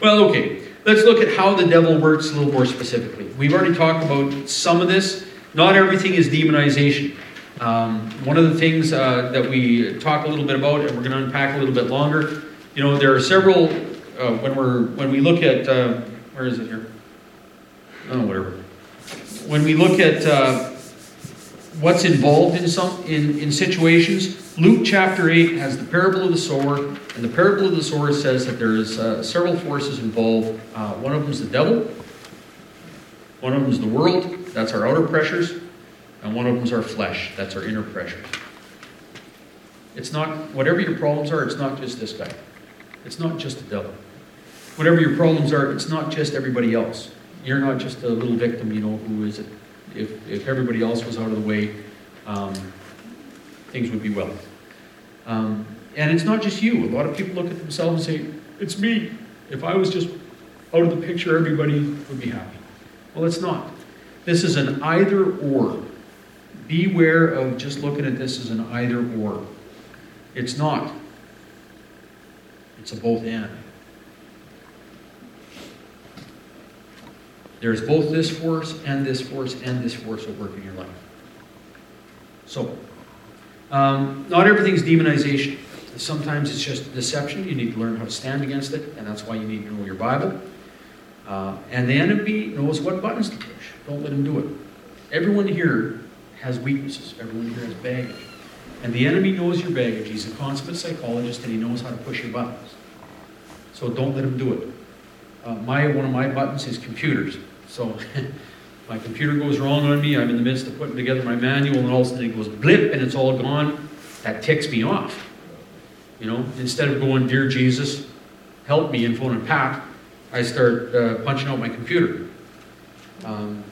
Well, okay. Let's look at how the devil works a little more specifically. We've already talked about some of this. Not everything is demonization. Um, one of the things uh, that we talk a little bit about, and we're going to unpack a little bit longer, you know, there are several. Uh, when we're when we look at uh, where is it here? Oh, whatever. When we look at uh, what's involved in some in, in situations, Luke chapter eight has the parable of the sower, and the parable of the sower says that there's uh, several forces involved. Uh, one of them is the devil. One of them is the world. That's our outer pressures. And one of them is our flesh. That's our inner pressures. It's not, whatever your problems are, it's not just this guy. It's not just the devil. Whatever your problems are, it's not just everybody else. You're not just a little victim, you know, who is it. If, if everybody else was out of the way, um, things would be well. Um, and it's not just you. A lot of people look at themselves and say, it's me. If I was just out of the picture, everybody would be happy. Well, it's not. This is an either or. Beware of just looking at this as an either or. It's not. It's a both and. There's both this force and this force and this force at work in your life. So, um, not everything's demonization. Sometimes it's just deception. You need to learn how to stand against it, and that's why you need to know your Bible. Uh, and the enemy knows what buttons to push. Don't let him do it. Everyone here has weaknesses. Everyone here has baggage. And the enemy knows your baggage. He's a consummate psychologist, and he knows how to push your buttons. So don't let him do it. Uh, my one of my buttons is computers. So my computer goes wrong on me. I'm in the midst of putting together my manual, and all of a sudden it goes blip, and it's all gone. That ticks me off. You know, instead of going, "Dear Jesus, help me," and phoning Pat, I start uh, punching out my computer. Um,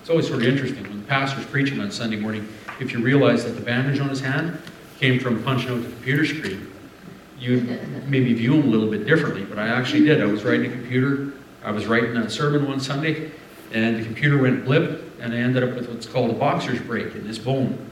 it's always sort of interesting when the pastor's preaching on Sunday morning. If you realize that the bandage on his hand came from punching out the computer screen, you maybe view him a little bit differently. But I actually did. I was writing a computer. I was writing a sermon one Sunday, and the computer went blip, and I ended up with what's called a boxer's break in this bone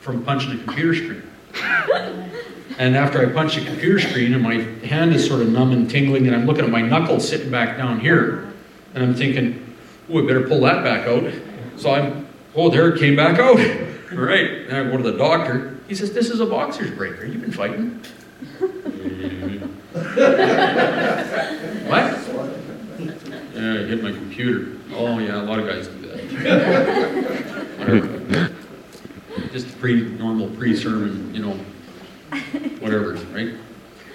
from punching a computer screen. And after I punch the computer screen, and my hand is sort of numb and tingling, and I'm looking at my knuckles sitting back down here, and I'm thinking, oh, I better pull that back out. So I'm, oh, there it came back out. All right. And I go to the doctor. He says, this is a boxer's breaker. You've been fighting. Yeah, I hit my computer. Oh, yeah, a lot of guys do that. Whatever. Just pre normal pre sermon, you know, whatever, right?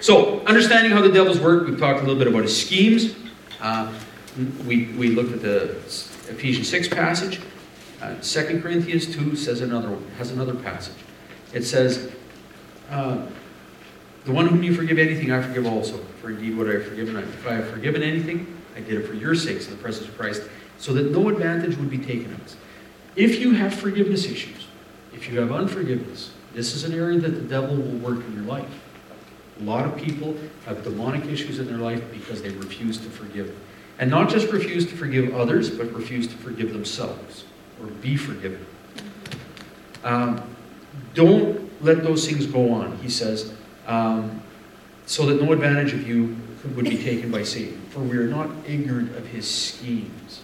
So, understanding how the devils work, we've talked a little bit about his schemes. Uh, we, we looked at the Ephesians 6 passage. Uh, 2 Corinthians 2 says another has another passage. It says, uh, The one whom you forgive anything, I forgive also. For indeed, what I have forgiven, if I have forgiven anything, I did it for your sakes in the presence of Christ, so that no advantage would be taken of us. If you have forgiveness issues, if you have unforgiveness, this is an area that the devil will work in your life. A lot of people have demonic issues in their life because they refuse to forgive. And not just refuse to forgive others, but refuse to forgive themselves or be forgiven. Um, don't let those things go on, he says, um, so that no advantage of you would be taken by Satan. For we are not ignorant of his schemes.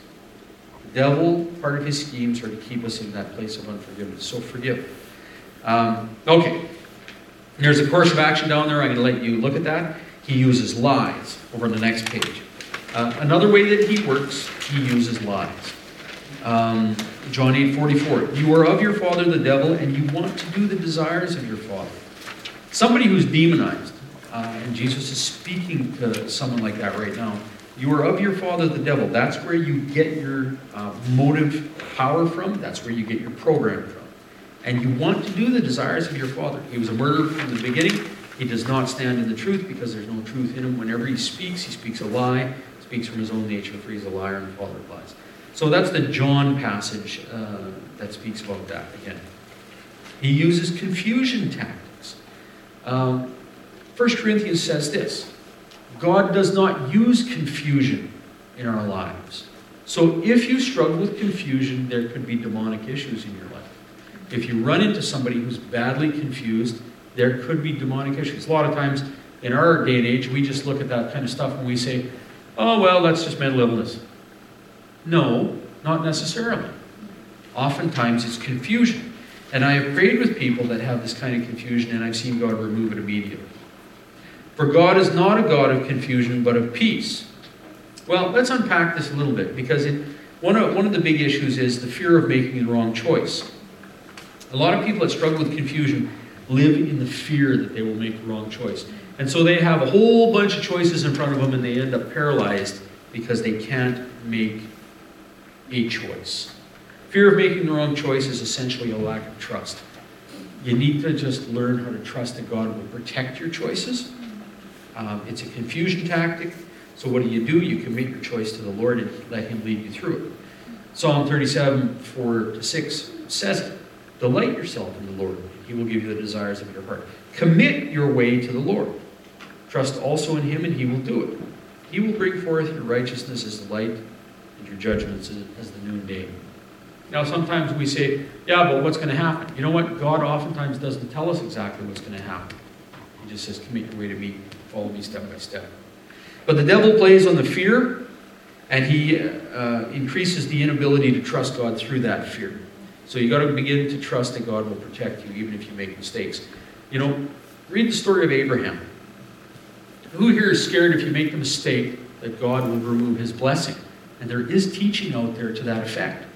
The devil, part of his schemes are to keep us in that place of unforgiveness. So forgive. Um, okay. There's a course of action down there. I'm going to let you look at that. He uses lies over on the next page. Uh, another way that he works, he uses lies. Um, John 8 44. You are of your father the devil, and you want to do the desires of your father. Somebody who's demonized, uh, and Jesus is speaking to someone like that right now. You are of your father the devil. That's where you get your uh, motive power from, that's where you get your program from. And you want to do the desires of your father. He was a murderer from the beginning. He does not stand in the truth because there's no truth in him. Whenever he speaks, he speaks a lie, speaks from his own nature, for he's a liar and father of lies. So that's the John passage uh, that speaks about that again. He uses confusion tactics. Um, 1 Corinthians says this God does not use confusion in our lives. So if you struggle with confusion, there could be demonic issues in your life. If you run into somebody who's badly confused, there could be demonic issues. A lot of times, in our day and age, we just look at that kind of stuff and we say, oh, well, that's just mental illness. No, not necessarily. Oftentimes it's confusion. And I have prayed with people that have this kind of confusion, and I've seen God remove it immediately. For God is not a God of confusion, but of peace. Well, let's unpack this a little bit because it, one, of, one of the big issues is the fear of making the wrong choice. A lot of people that struggle with confusion live in the fear that they will make the wrong choice. And so they have a whole bunch of choices in front of them and they end up paralyzed because they can't make a choice. Fear of making the wrong choice is essentially a lack of trust. You need to just learn how to trust that God will protect your choices. Um, it's a confusion tactic. So what do you do? You commit your choice to the Lord and let Him lead you through it. Psalm 37, 4 to 6 says it. Delight yourself in the Lord, and He will give you the desires of your heart. Commit your way to the Lord. Trust also in Him, and He will do it. He will bring forth your righteousness as the light, and your judgments as the noonday. Now, sometimes we say, yeah, but what's going to happen? You know what? God oftentimes doesn't tell us exactly what's going to happen. He just says, commit your way to me, follow me step by step. But the devil plays on the fear, and he uh, increases the inability to trust God through that fear. So you got to begin to trust that God will protect you even if you make mistakes. You know, read the story of Abraham. Who here is scared if you make the mistake that God will remove his blessing? And there is teaching out there to that effect.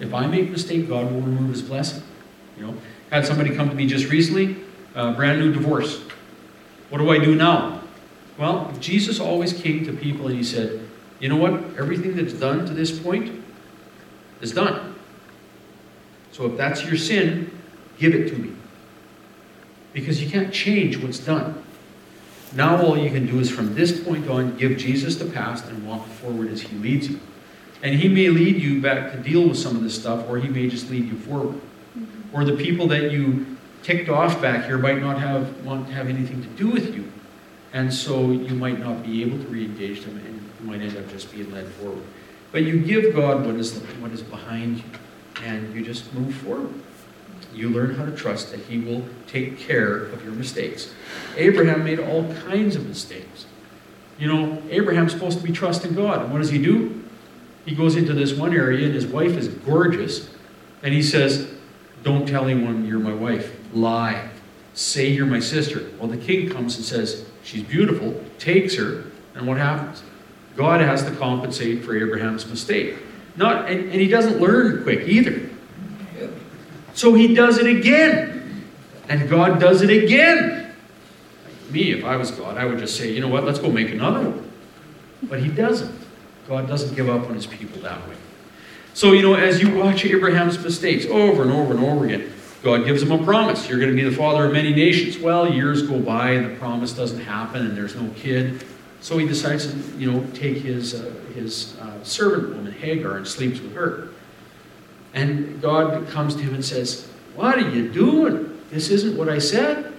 If I make a mistake, God will remove his blessing. You know, had somebody come to me just recently, uh, brand new divorce. What do I do now? Well, Jesus always came to people and he said, you know what? Everything that's done to this point is done. So if that's your sin, give it to me. Because you can't change what's done. Now all you can do is from this point on give Jesus the past and walk forward as he leads you. And he may lead you back to deal with some of this stuff, or he may just lead you forward. Mm-hmm. Or the people that you ticked off back here might not have want to have anything to do with you. And so you might not be able to re-engage them and you might end up just being led forward. But you give God what is, what is behind you and you just move forward. You learn how to trust that He will take care of your mistakes. Abraham made all kinds of mistakes. You know, Abraham's supposed to be trusting God. And what does he do? He goes into this one area and his wife is gorgeous. And he says, Don't tell anyone you're my wife. Lie. Say you're my sister. Well, the king comes and says, She's beautiful, takes her, and what happens? God has to compensate for Abraham's mistake. Not, and, and he doesn't learn quick either. So he does it again. And God does it again. Me, if I was God, I would just say, you know what, let's go make another one. But he doesn't. God doesn't give up on his people that way. So, you know, as you watch Abraham's mistakes over and over and over again, God gives him a promise. You're going to be the father of many nations. Well, years go by and the promise doesn't happen and there's no kid. So he decides to, you know, take his, uh, his uh, servant woman, Hagar, and sleeps with her. And God comes to him and says, What are you doing? This isn't what I said.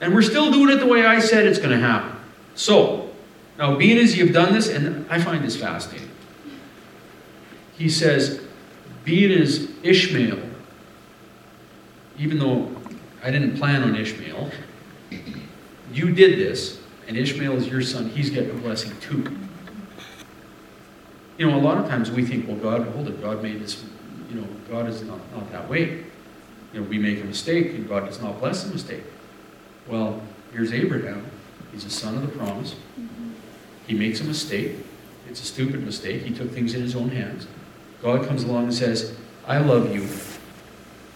And we're still doing it the way I said it's going to happen. So, now being as you've done this, and I find this fascinating. He says, being as Ishmael, even though I didn't plan on Ishmael, you did this, and Ishmael is your son, he's getting a blessing too. You know, a lot of times we think, well, God, hold it, God made this, you know, God is not, not that way. You know, we make a mistake and God does not bless the mistake. Well, here's Abraham. He's a son of the promise. He makes a mistake. It's a stupid mistake. He took things in his own hands. God comes along and says, I love you.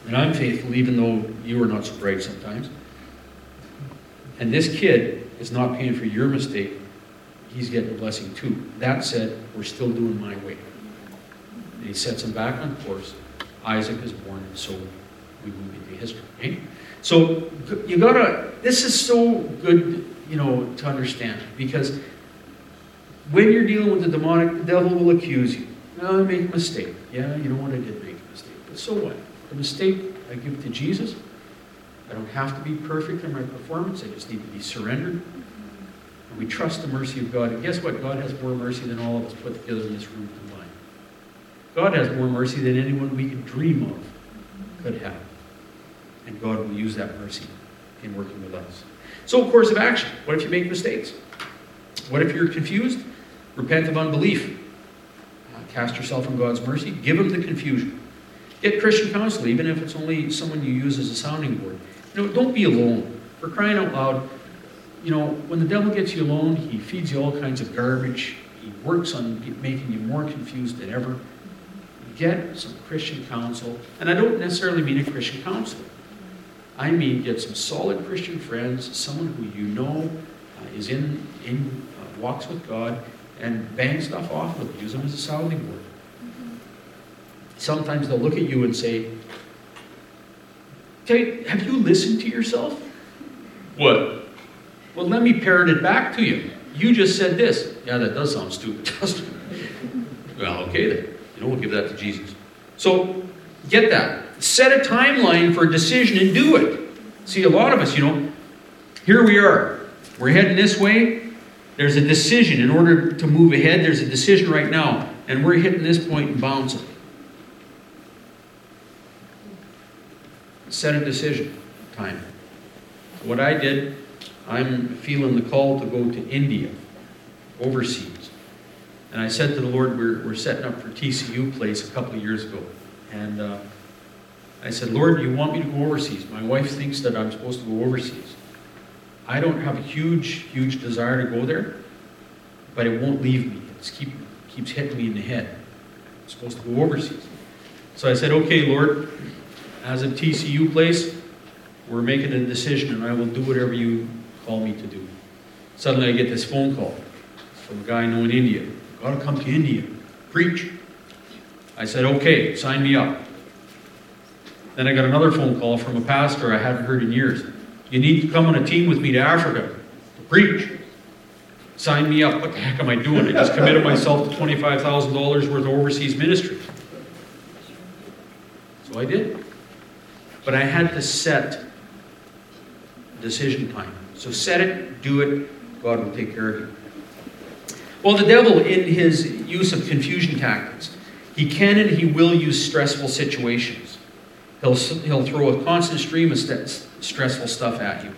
And I'm faithful even though you are not so bright sometimes. And this kid is not paying for your mistake. He's getting a blessing too. That said, we're still doing my way. And he sets him back on course. Isaac is born, and so we move into history. Okay? So you gotta, this is so good, you know, to understand because when you're dealing with the demonic, the devil will accuse you. I made a mistake. Yeah, you know what? I did make a mistake. But so what? Mistake I give to Jesus. I don't have to be perfect in my performance. I just need to be surrendered. And we trust the mercy of God. And guess what? God has more mercy than all of us put together in this room combined. God has more mercy than anyone we could dream of could have. And God will use that mercy in working with us. So, course of action. What if you make mistakes? What if you're confused? Repent of unbelief. Uh, cast yourself on God's mercy. Give him the confusion. Get Christian counsel, even if it's only someone you use as a sounding board. You know, don't be alone. For crying out loud, you know, when the devil gets you alone, he feeds you all kinds of garbage. He works on making you more confused than ever. Get some Christian counsel. And I don't necessarily mean a Christian counselor. I mean get some solid Christian friends, someone who you know uh, is in, in uh, walks with God, and bang stuff off with. Use them as a sounding board. Sometimes they'll look at you and say, Okay, have you listened to yourself? What? Well, let me parrot it back to you. You just said this. Yeah, that does sound stupid, doesn't it? well, okay then. You know, we'll give that to Jesus. So, get that. Set a timeline for a decision and do it. See, a lot of us, you know, here we are. We're heading this way. There's a decision. In order to move ahead, there's a decision right now. And we're hitting this point and bouncing. Set a decision time. What I did, I'm feeling the call to go to India, overseas. And I said to the Lord, we're, we're setting up for TCU Place a couple of years ago. And uh, I said, Lord, you want me to go overseas? My wife thinks that I'm supposed to go overseas. I don't have a huge, huge desire to go there, but it won't leave me. It keep, keeps hitting me in the head. I'm supposed to go overseas. So I said, okay, Lord, as a TCU place, we're making a decision and I will do whatever you call me to do. Suddenly I get this phone call from a guy I know in India. Gotta come to India, preach. I said, okay, sign me up. Then I got another phone call from a pastor I hadn't heard in years. You need to come on a team with me to Africa to preach. Sign me up. What the heck am I doing? I just committed myself to $25,000 worth of overseas ministry. So I did. But I had to set decision time. So set it, do it, God will take care of you. Well, the devil, in his use of confusion tactics, he can and he will use stressful situations. He'll, he'll throw a constant stream of st- stressful stuff at you.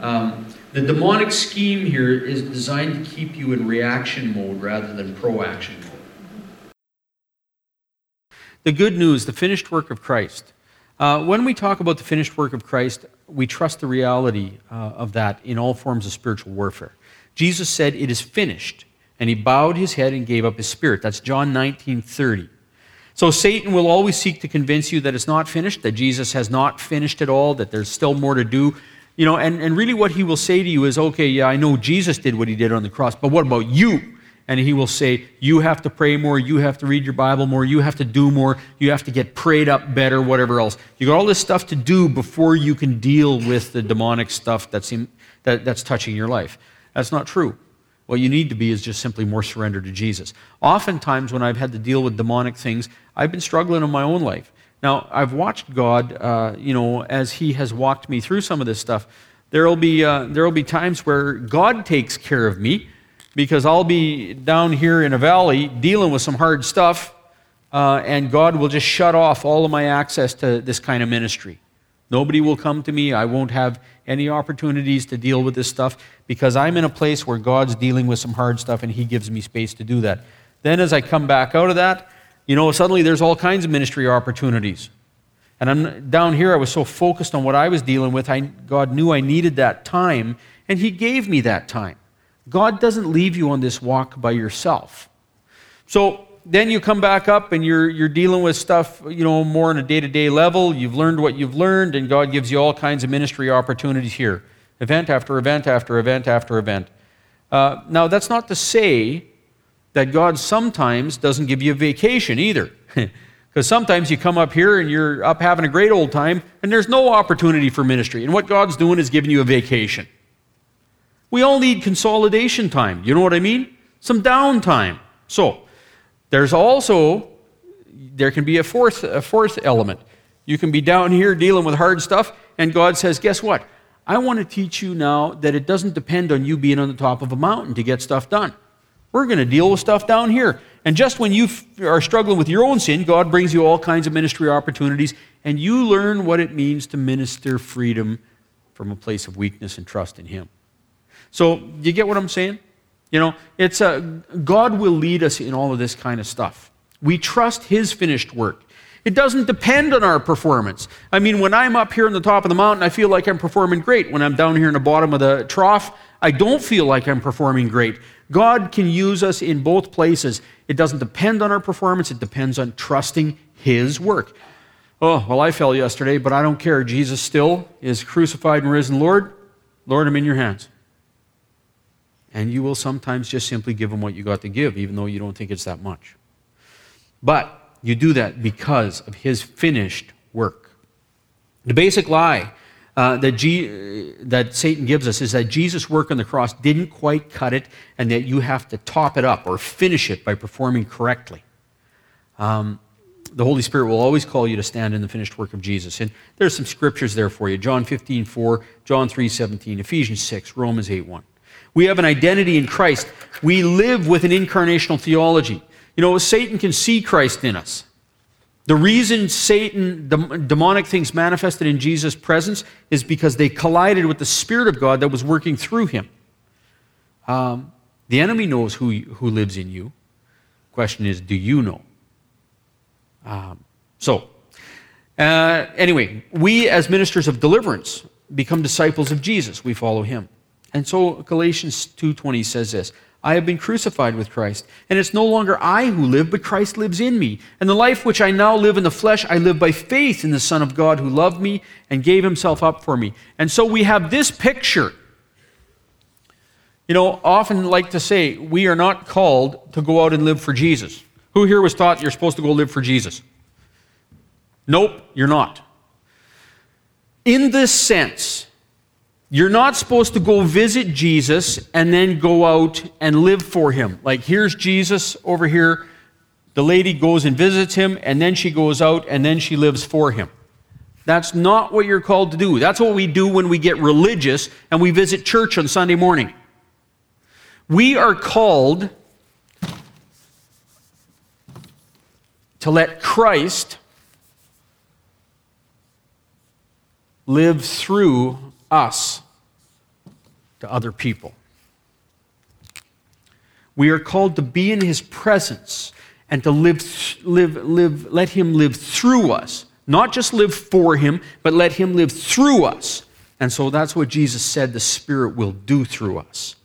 Um, the demonic scheme here is designed to keep you in reaction mode rather than proaction mode. The good news, the finished work of Christ. Uh, when we talk about the finished work of Christ, we trust the reality uh, of that in all forms of spiritual warfare. Jesus said, It is finished. And he bowed his head and gave up his spirit. That's John 19 30. So Satan will always seek to convince you that it's not finished, that Jesus has not finished it all, that there's still more to do. You know, and, and really what he will say to you is, okay, yeah, I know Jesus did what he did on the cross, but what about you? And he will say, you have to pray more, you have to read your Bible more, you have to do more, you have to get prayed up better, whatever else. You got all this stuff to do before you can deal with the demonic stuff that's, in, that, that's touching your life. That's not true. What you need to be is just simply more surrendered to Jesus. Oftentimes, when I've had to deal with demonic things, I've been struggling in my own life. Now, I've watched God, uh, you know, as He has walked me through some of this stuff. There'll be, uh, there'll be times where God takes care of me because I'll be down here in a valley dealing with some hard stuff, uh, and God will just shut off all of my access to this kind of ministry. Nobody will come to me. I won't have any opportunities to deal with this stuff because I'm in a place where God's dealing with some hard stuff and He gives me space to do that. Then, as I come back out of that, you know, suddenly there's all kinds of ministry opportunities. And I'm down here, I was so focused on what I was dealing with, I, God knew I needed that time, and He gave me that time. God doesn't leave you on this walk by yourself. So then you come back up and you're, you're dealing with stuff, you know, more on a day to day level. You've learned what you've learned, and God gives you all kinds of ministry opportunities here event after event after event after event. Uh, now, that's not to say that God sometimes doesn't give you a vacation either. Because sometimes you come up here and you're up having a great old time, and there's no opportunity for ministry. And what God's doing is giving you a vacation. We all need consolidation time. You know what I mean? Some downtime. So, there's also, there can be a fourth, a fourth element. You can be down here dealing with hard stuff, and God says, Guess what? I want to teach you now that it doesn't depend on you being on the top of a mountain to get stuff done. We're going to deal with stuff down here. And just when you are struggling with your own sin, God brings you all kinds of ministry opportunities, and you learn what it means to minister freedom from a place of weakness and trust in Him. So, you get what I'm saying? You know, it's a, God will lead us in all of this kind of stuff. We trust His finished work. It doesn't depend on our performance. I mean, when I'm up here on the top of the mountain, I feel like I'm performing great. When I'm down here in the bottom of the trough, I don't feel like I'm performing great. God can use us in both places. It doesn't depend on our performance, it depends on trusting His work. Oh, well, I fell yesterday, but I don't care. Jesus still is crucified and risen Lord. Lord, I'm in your hands. And you will sometimes just simply give him what you got to give, even though you don't think it's that much. But you do that because of his finished work. The basic lie uh, that, G, that Satan gives us is that Jesus' work on the cross didn't quite cut it and that you have to top it up or finish it by performing correctly. Um, the Holy Spirit will always call you to stand in the finished work of Jesus. And there's some scriptures there for you John 15, 4, John 3, 17, Ephesians 6, Romans 8, 1. We have an identity in Christ. We live with an incarnational theology. You know, Satan can see Christ in us. The reason Satan, demonic things manifested in Jesus' presence is because they collided with the Spirit of God that was working through him. Um, the enemy knows who, who lives in you. Question is, do you know? Um, so, uh, anyway, we as ministers of deliverance become disciples of Jesus. We follow him. And so Galatians 2:20 says this, I have been crucified with Christ, and it's no longer I who live, but Christ lives in me. And the life which I now live in the flesh, I live by faith in the Son of God who loved me and gave himself up for me. And so we have this picture. You know, often like to say, we are not called to go out and live for Jesus. Who here was taught you're supposed to go live for Jesus? Nope, you're not. In this sense, you're not supposed to go visit Jesus and then go out and live for him. Like, here's Jesus over here. The lady goes and visits him, and then she goes out and then she lives for him. That's not what you're called to do. That's what we do when we get religious and we visit church on Sunday morning. We are called to let Christ live through us to other people. We are called to be in his presence and to live, live, live, let him live through us. Not just live for him, but let him live through us. And so that's what Jesus said the Spirit will do through us.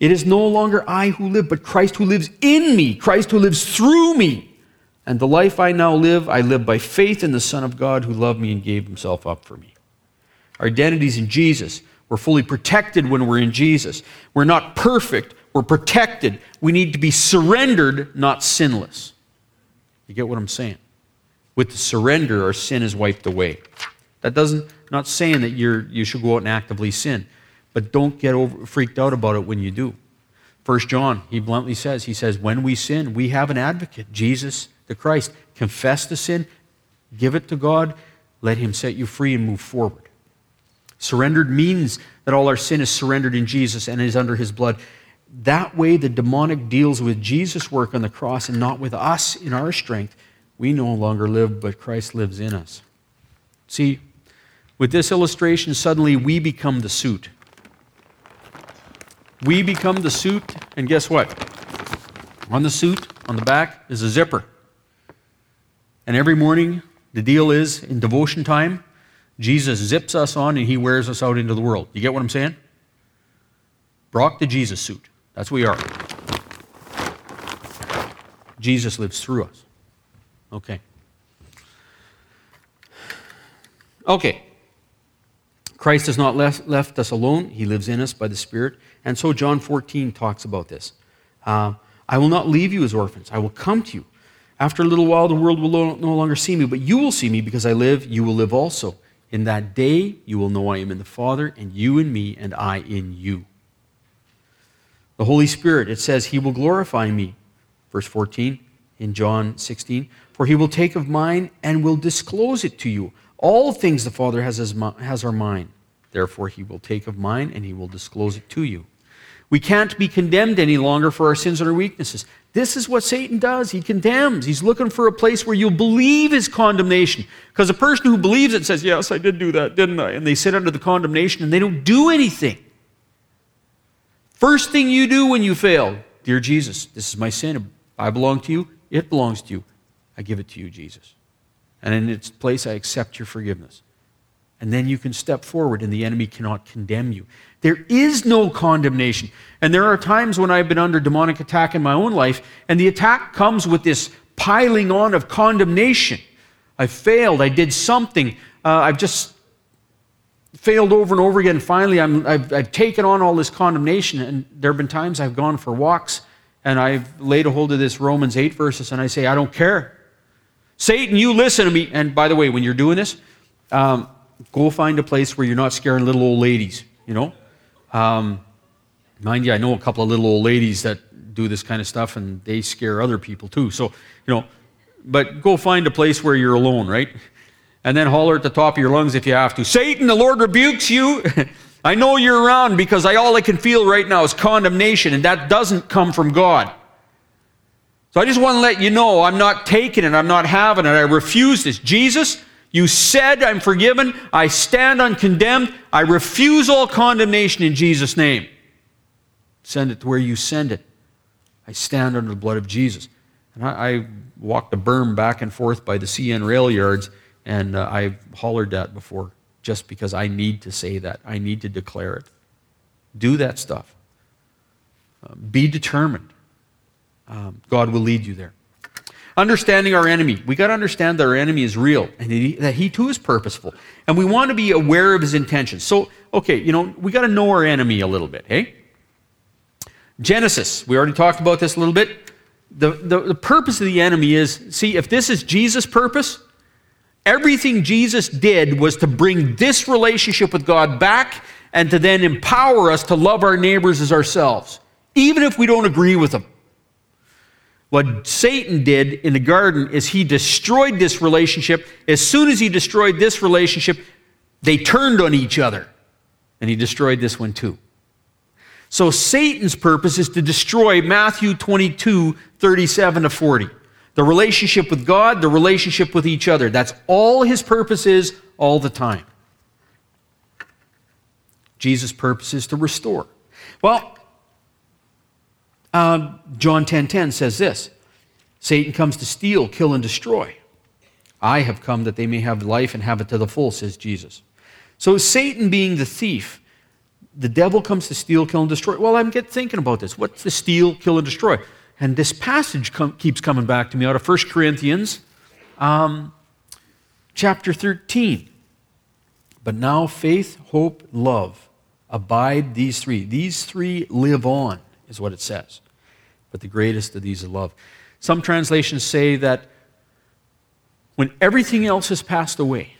It is no longer I who live, but Christ who lives in me, Christ who lives through me. And the life I now live, I live by faith in the Son of God who loved me and gave himself up for me. Our identity is in Jesus. We're fully protected when we're in Jesus. We're not perfect, we're protected. We need to be surrendered, not sinless. You get what I'm saying? With the surrender, our sin is wiped away. That doesn't, not saying that you're, you should go out and actively sin, but don't get over, freaked out about it when you do. First John, he bluntly says, he says, when we sin, we have an advocate, Jesus the Christ. Confess the sin, give it to God, let Him set you free and move forward. Surrendered means that all our sin is surrendered in Jesus and is under His blood. That way, the demonic deals with Jesus' work on the cross and not with us in our strength. We no longer live, but Christ lives in us. See, with this illustration, suddenly we become the suit. We become the suit, and guess what? On the suit, on the back, is a zipper. And every morning, the deal is in devotion time, Jesus zips us on and he wears us out into the world. You get what I'm saying? Brock the Jesus suit. That's what we are. Jesus lives through us. Okay. Okay. Christ has not left, left us alone. He lives in us by the Spirit. And so John 14 talks about this. Uh, I will not leave you as orphans. I will come to you. After a little while, the world will no longer see me, but you will see me because I live, you will live also. In that day, you will know I am in the Father, and you in me, and I in you. The Holy Spirit, it says, He will glorify me. Verse 14 in John 16. For He will take of mine and will disclose it to you. All things the Father has, has are mine. Therefore, He will take of mine and He will disclose it to you. We can't be condemned any longer for our sins and our weaknesses. This is what Satan does. He condemns. He's looking for a place where you'll believe his condemnation. Because a person who believes it says, Yes, I did do that, didn't I? And they sit under the condemnation and they don't do anything. First thing you do when you fail, Dear Jesus, this is my sin. I belong to you. It belongs to you. I give it to you, Jesus. And in its place, I accept your forgiveness. And then you can step forward, and the enemy cannot condemn you. There is no condemnation. And there are times when I've been under demonic attack in my own life, and the attack comes with this piling on of condemnation. I failed. I did something. Uh, I've just failed over and over again. Finally, i have I've taken on all this condemnation. And there have been times I've gone for walks and I've laid a hold of this Romans 8 verses and I say, I don't care. Satan, you listen to me. And by the way, when you're doing this, um, go find a place where you're not scaring little old ladies, you know? Um, mind you, I know a couple of little old ladies that do this kind of stuff and they scare other people too. So, you know, but go find a place where you're alone, right? And then holler at the top of your lungs if you have to Satan, the Lord rebukes you. I know you're around because I, all I can feel right now is condemnation, and that doesn't come from God. So I just want to let you know I'm not taking it, I'm not having it. I refuse this. Jesus, you said I'm forgiven. I stand uncondemned. I refuse all condemnation in Jesus' name. Send it to where you send it. I stand under the blood of Jesus. And I, I walk the berm back and forth by the CN rail yards, and uh, I've hollered that before just because I need to say that. I need to declare it. Do that stuff. Uh, be determined. Um, God will lead you there. Understanding our enemy. We got to understand that our enemy is real and that he too is purposeful. And we want to be aware of his intentions. So, okay, you know, we got to know our enemy a little bit, hey? Genesis, we already talked about this a little bit. The, the, the purpose of the enemy is see, if this is Jesus' purpose, everything Jesus did was to bring this relationship with God back and to then empower us to love our neighbors as ourselves, even if we don't agree with them. What Satan did in the garden is he destroyed this relationship. As soon as he destroyed this relationship, they turned on each other. And he destroyed this one too. So Satan's purpose is to destroy Matthew 22, 37 to 40. The relationship with God, the relationship with each other. That's all his purpose is all the time. Jesus' purpose is to restore. Well, um, John 10:10 10, 10 says this: Satan comes to steal, kill, and destroy. I have come that they may have life and have it to the full, says Jesus. So Satan being the thief, the devil comes to steal, kill, and destroy. Well, I'm get thinking about this. What's the steal, kill, and destroy? And this passage com- keeps coming back to me out of 1 Corinthians um, chapter 13. But now faith, hope, love abide these three. These three live on, is what it says but the greatest of these is love. Some translations say that when everything else has passed away,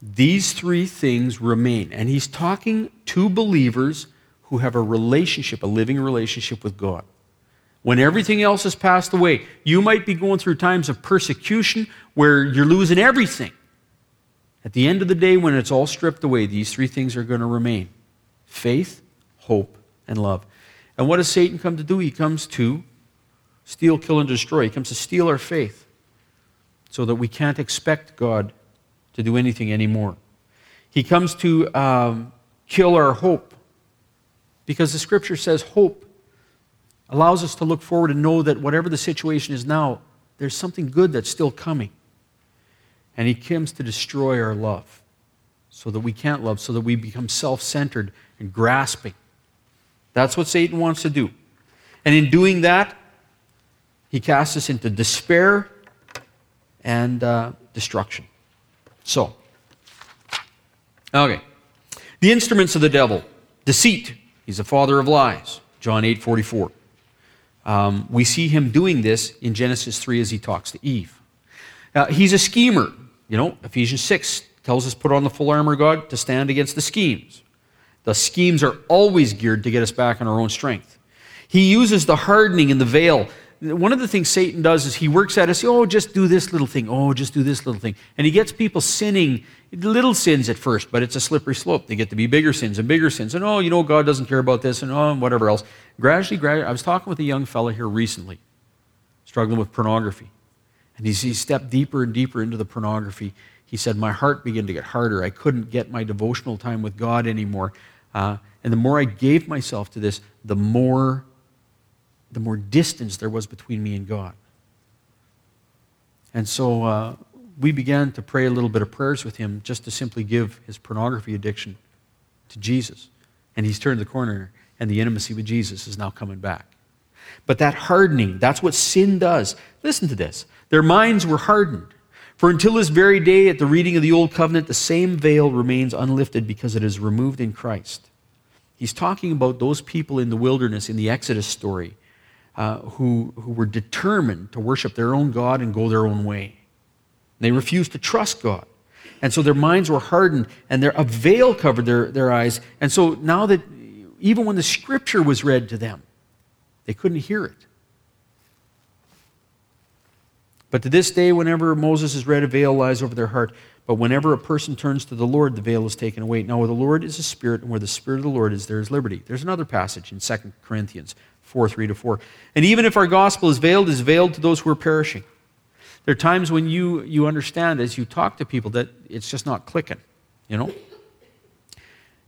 these three things remain. And he's talking to believers who have a relationship, a living relationship with God. When everything else has passed away, you might be going through times of persecution where you're losing everything. At the end of the day, when it's all stripped away, these three things are going to remain faith, hope, and love. And what does Satan come to do? He comes to steal, kill, and destroy. He comes to steal our faith so that we can't expect God to do anything anymore. He comes to um, kill our hope because the scripture says hope allows us to look forward and know that whatever the situation is now, there's something good that's still coming. And he comes to destroy our love so that we can't love, so that we become self centered and grasping. That's what Satan wants to do. And in doing that, he casts us into despair and uh, destruction. So, okay. The instruments of the devil deceit. He's the father of lies. John 8 44. Um, we see him doing this in Genesis 3 as he talks to Eve. Uh, he's a schemer. You know, Ephesians 6 tells us put on the full armor of God to stand against the schemes. The schemes are always geared to get us back on our own strength. He uses the hardening and the veil one of the things Satan does is he works at us, oh, just do this little thing, oh, just do this little thing. And he gets people sinning little sins at first, but it's a slippery slope. They get to be bigger sins and bigger sins. And oh, you know, God doesn't care about this and oh, whatever else. Gradually, gradually, I was talking with a young fellow here recently, struggling with pornography. And he stepped deeper and deeper into the pornography, he said, My heart began to get harder. I couldn't get my devotional time with God anymore. Uh, and the more I gave myself to this, the more, the more distance there was between me and God. And so uh, we began to pray a little bit of prayers with him just to simply give his pornography addiction to Jesus. And he's turned the corner, and the intimacy with Jesus is now coming back. But that hardening, that's what sin does. Listen to this. Their minds were hardened. For until this very day, at the reading of the Old Covenant, the same veil remains unlifted because it is removed in Christ. He's talking about those people in the wilderness in the Exodus story uh, who, who were determined to worship their own God and go their own way. They refused to trust God. And so their minds were hardened and their, a veil covered their, their eyes. And so now that even when the scripture was read to them, they couldn't hear it. But to this day, whenever Moses is read, a veil lies over their heart. But whenever a person turns to the Lord, the veil is taken away. Now, where the Lord is a spirit, and where the spirit of the Lord is, there is liberty. There's another passage in 2 Corinthians 4 3 to 4. And even if our gospel is veiled, is veiled to those who are perishing. There are times when you, you understand as you talk to people that it's just not clicking, you know?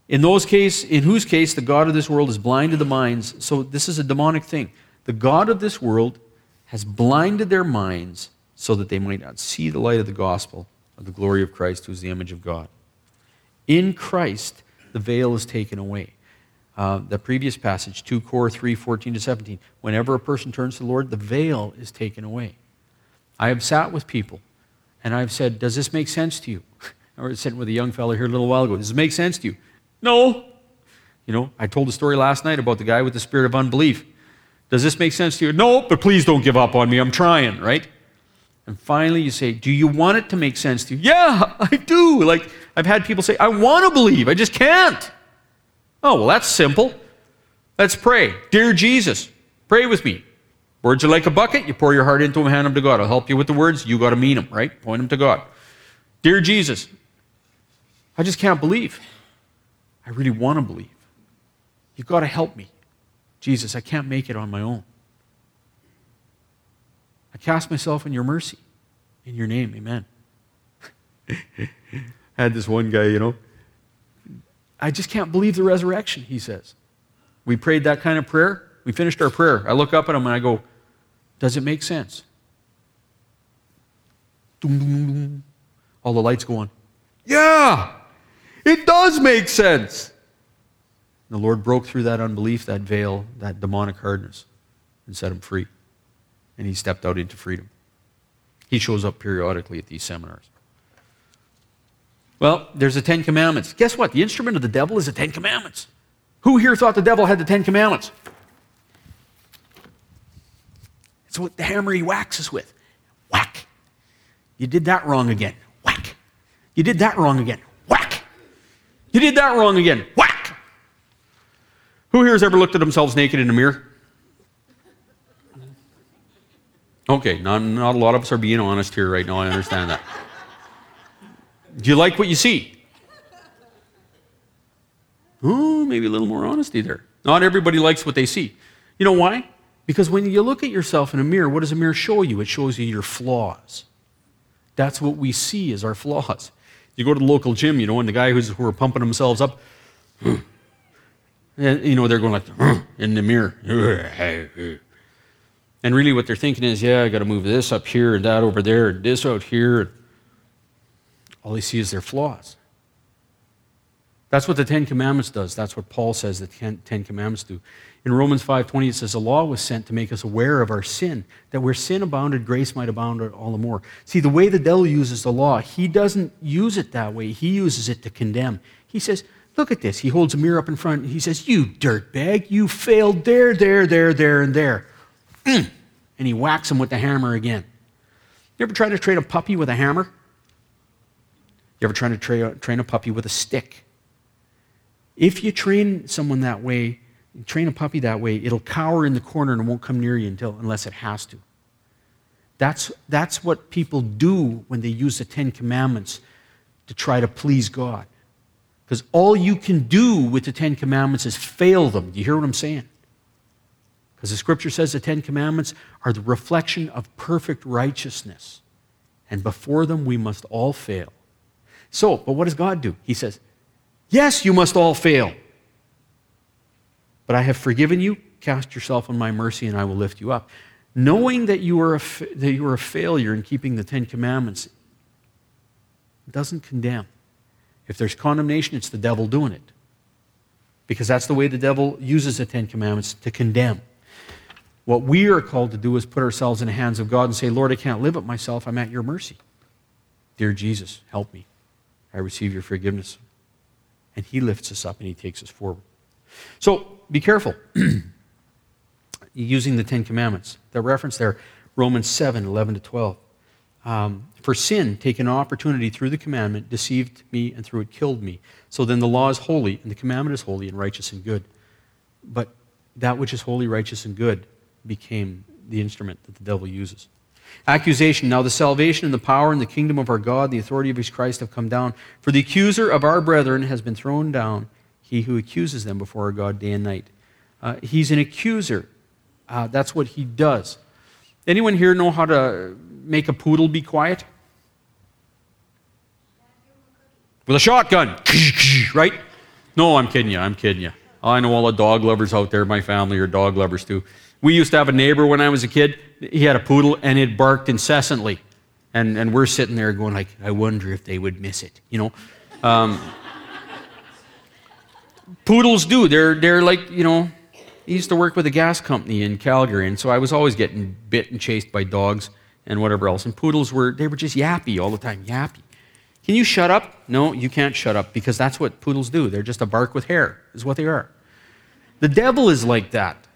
In those case, in whose case the God of this world is blind to the minds. So this is a demonic thing. The God of this world has blinded their minds so that they might not see the light of the gospel of the glory of Christ, who is the image of God. In Christ, the veil is taken away. Uh, the previous passage, 2 Cor 3 14 to 17. Whenever a person turns to the Lord, the veil is taken away. I have sat with people and I've said, Does this make sense to you? I was sitting with a young fellow here a little while ago. Does this make sense to you? No. You know, I told a story last night about the guy with the spirit of unbelief. Does this make sense to you? No, but please don't give up on me. I'm trying, right? And finally you say, Do you want it to make sense to you? Yeah, I do. Like, I've had people say, I want to believe, I just can't. Oh, well, that's simple. Let's pray. Dear Jesus, pray with me. Words are like a bucket. You pour your heart into them, hand them to God. I'll help you with the words. You got to mean them, right? Point them to God. Dear Jesus, I just can't believe. I really want to believe. You've got to help me. Jesus, I can't make it on my own. Cast myself in your mercy. In your name, amen. I had this one guy, you know. I just can't believe the resurrection, he says. We prayed that kind of prayer. We finished our prayer. I look up at him and I go, Does it make sense? All the lights go on. Yeah, it does make sense. The Lord broke through that unbelief, that veil, that demonic hardness, and set him free. And he stepped out into freedom. He shows up periodically at these seminars. Well, there's the Ten Commandments. Guess what? The instrument of the devil is the Ten Commandments. Who here thought the devil had the Ten Commandments? It's what the hammer he whacks us with. Whack. You did that wrong again. Whack. You did that wrong again. Whack. You did that wrong again. Whack. Who here has ever looked at themselves naked in a mirror? Okay, not, not a lot of us are being honest here right now. I understand that. Do you like what you see? Oh, maybe a little more honesty there. Not everybody likes what they see. You know why? Because when you look at yourself in a mirror, what does a mirror show you? It shows you your flaws. That's what we see as our flaws. You go to the local gym, you know, and the guy who's who are pumping themselves up, and, you know, they're going like in the mirror. And really, what they're thinking is, yeah, I got to move this up here and that over there and this out here. All they see is their flaws. That's what the Ten Commandments does. That's what Paul says the Ten Commandments do. In Romans 5:20 it says the law was sent to make us aware of our sin, that where sin abounded, grace might abound all the more. See, the way the devil uses the law, he doesn't use it that way. He uses it to condemn. He says, Look at this. He holds a mirror up in front. And he says, You dirtbag, you failed there, there, there, there, and there. Mm. And he whacks him with the hammer again. You ever try to train a puppy with a hammer? You ever try to tra- train a puppy with a stick? If you train someone that way, train a puppy that way, it'll cower in the corner and won't come near you until, unless it has to. That's, that's what people do when they use the Ten Commandments to try to please God. Because all you can do with the Ten Commandments is fail them. Do you hear what I'm saying? Because the scripture says the Ten Commandments are the reflection of perfect righteousness. And before them, we must all fail. So, but what does God do? He says, Yes, you must all fail. But I have forgiven you. Cast yourself on my mercy, and I will lift you up. Knowing that you are a, that you are a failure in keeping the Ten Commandments doesn't condemn. If there's condemnation, it's the devil doing it. Because that's the way the devil uses the Ten Commandments to condemn. What we are called to do is put ourselves in the hands of God and say, Lord, I can't live it myself. I'm at your mercy. Dear Jesus, help me. I receive your forgiveness. And he lifts us up and he takes us forward. So be careful using the Ten Commandments. The reference there, Romans 7 11 to 12. Um, for sin, taking an opportunity through the commandment, deceived me, and through it killed me. So then the law is holy, and the commandment is holy and righteous and good. But that which is holy, righteous, and good became the instrument that the devil uses. Accusation. Now the salvation and the power and the kingdom of our God, the authority of his Christ have come down. For the accuser of our brethren has been thrown down, he who accuses them before our God day and night. Uh, he's an accuser. Uh, that's what he does. Anyone here know how to make a poodle be quiet? With a shotgun, right? No, I'm kidding you. I'm kidding you. I know all the dog lovers out there. My family are dog lovers too. We used to have a neighbor when I was a kid. He had a poodle and it barked incessantly. And, and we're sitting there going like, I wonder if they would miss it, you know? Um, poodles do. They're, they're like, you know, he used to work with a gas company in Calgary, and so I was always getting bit and chased by dogs and whatever else. And poodles were, they were just yappy all the time, yappy. Can you shut up? No, you can't shut up because that's what poodles do. They're just a bark with hair, is what they are. The devil is like that.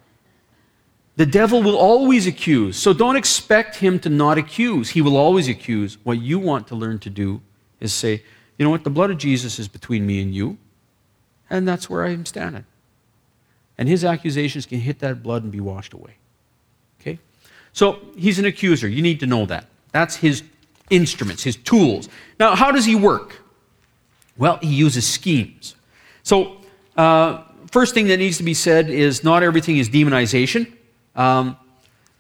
The devil will always accuse. So don't expect him to not accuse. He will always accuse. What you want to learn to do is say, you know what, the blood of Jesus is between me and you, and that's where I am standing. And his accusations can hit that blood and be washed away. Okay? So he's an accuser. You need to know that. That's his instruments, his tools. Now, how does he work? Well, he uses schemes. So, uh, first thing that needs to be said is not everything is demonization. Um,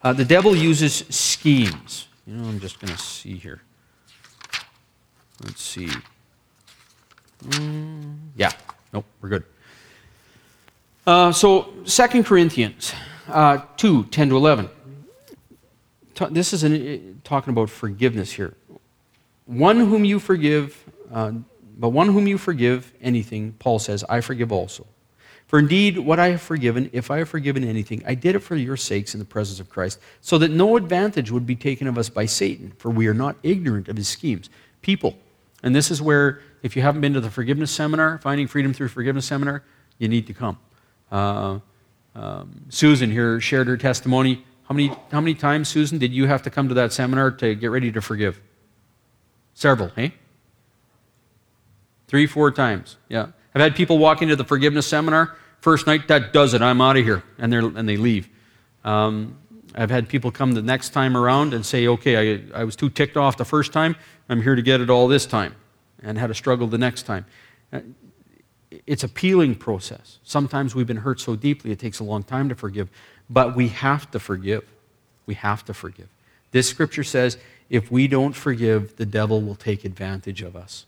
uh, the devil uses schemes. You know, I'm just going to see here. Let's see. Mm, yeah, nope, we're good. Uh, so, 2 Corinthians uh, 2 10 to 11. This is an, talking about forgiveness here. One whom you forgive, uh, but one whom you forgive anything, Paul says, I forgive also. For indeed, what I have forgiven, if I have forgiven anything, I did it for your sakes in the presence of Christ, so that no advantage would be taken of us by Satan, for we are not ignorant of his schemes. People, and this is where, if you haven't been to the forgiveness seminar, Finding Freedom Through Forgiveness seminar, you need to come. Uh, um, Susan here shared her testimony. How many, how many times, Susan, did you have to come to that seminar to get ready to forgive? Several, hey? Three, four times, yeah. I've had people walk into the forgiveness seminar First night, that does it. I'm out of here. And, and they leave. Um, I've had people come the next time around and say, okay, I, I was too ticked off the first time. I'm here to get it all this time. And had a struggle the next time. Uh, it's a peeling process. Sometimes we've been hurt so deeply it takes a long time to forgive. But we have to forgive. We have to forgive. This scripture says if we don't forgive, the devil will take advantage of us.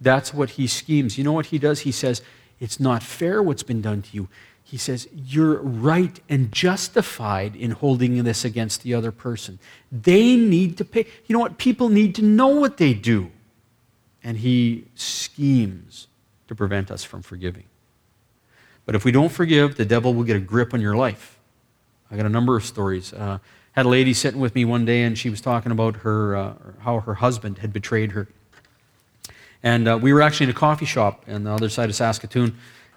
That's what he schemes. You know what he does? He says, it's not fair what's been done to you. He says, You're right and justified in holding this against the other person. They need to pay. You know what? People need to know what they do. And he schemes to prevent us from forgiving. But if we don't forgive, the devil will get a grip on your life. I got a number of stories. Uh, had a lady sitting with me one day, and she was talking about her, uh, how her husband had betrayed her. And uh, we were actually in a coffee shop on the other side of Saskatoon.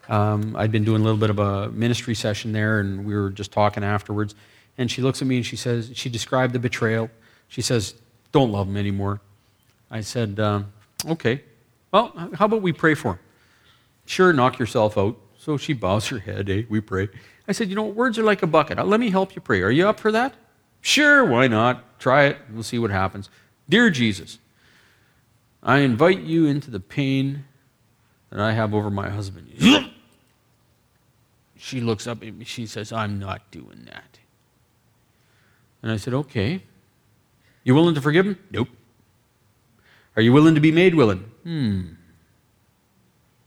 Um, I'd been doing a little bit of a ministry session there, and we were just talking afterwards. And she looks at me and she says, she described the betrayal. She says, Don't love him anymore. I said, um, Okay. Well, how about we pray for him? Sure, knock yourself out. So she bows her head, hey, We pray. I said, You know, words are like a bucket. Let me help you pray. Are you up for that? Sure, why not? Try it. We'll see what happens. Dear Jesus, I invite you into the pain that I have over my husband. She looks up at me. She says, I'm not doing that. And I said, Okay. You willing to forgive him? Nope. Are you willing to be made willing? Hmm.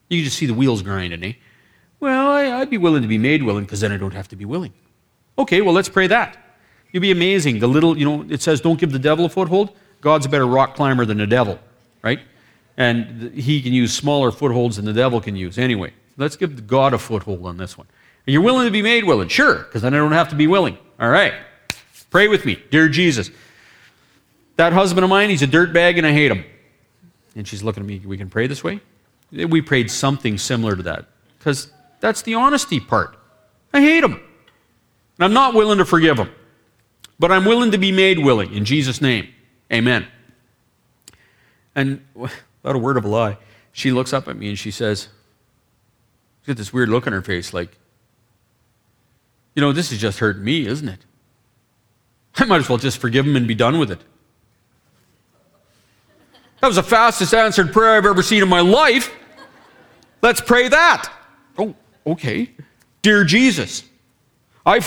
You just see the wheels grinding, eh? Well, I, would be willing to be made willing because then I don't have to be willing. Okay, well, let's pray that. You'd be amazing. The little, you know, it says don't give the devil a foothold. God's a better rock climber than the devil, right? And he can use smaller footholds than the devil can use. Anyway, let's give God a foothold on this one. Are you willing to be made willing? Sure, because then I don't have to be willing. All right. Pray with me. Dear Jesus, that husband of mine, he's a dirtbag and I hate him. And she's looking at me, we can pray this way? We prayed something similar to that because that's the honesty part. I hate him. And I'm not willing to forgive him. But I'm willing to be made willing in Jesus' name. Amen. And without a word of a lie, she looks up at me and she says, She's got this weird look on her face like, you know, this has just hurt me, isn't it? I might as well just forgive him and be done with it. That was the fastest answered prayer I've ever seen in my life. Let's pray that. Oh, okay. Dear Jesus, I.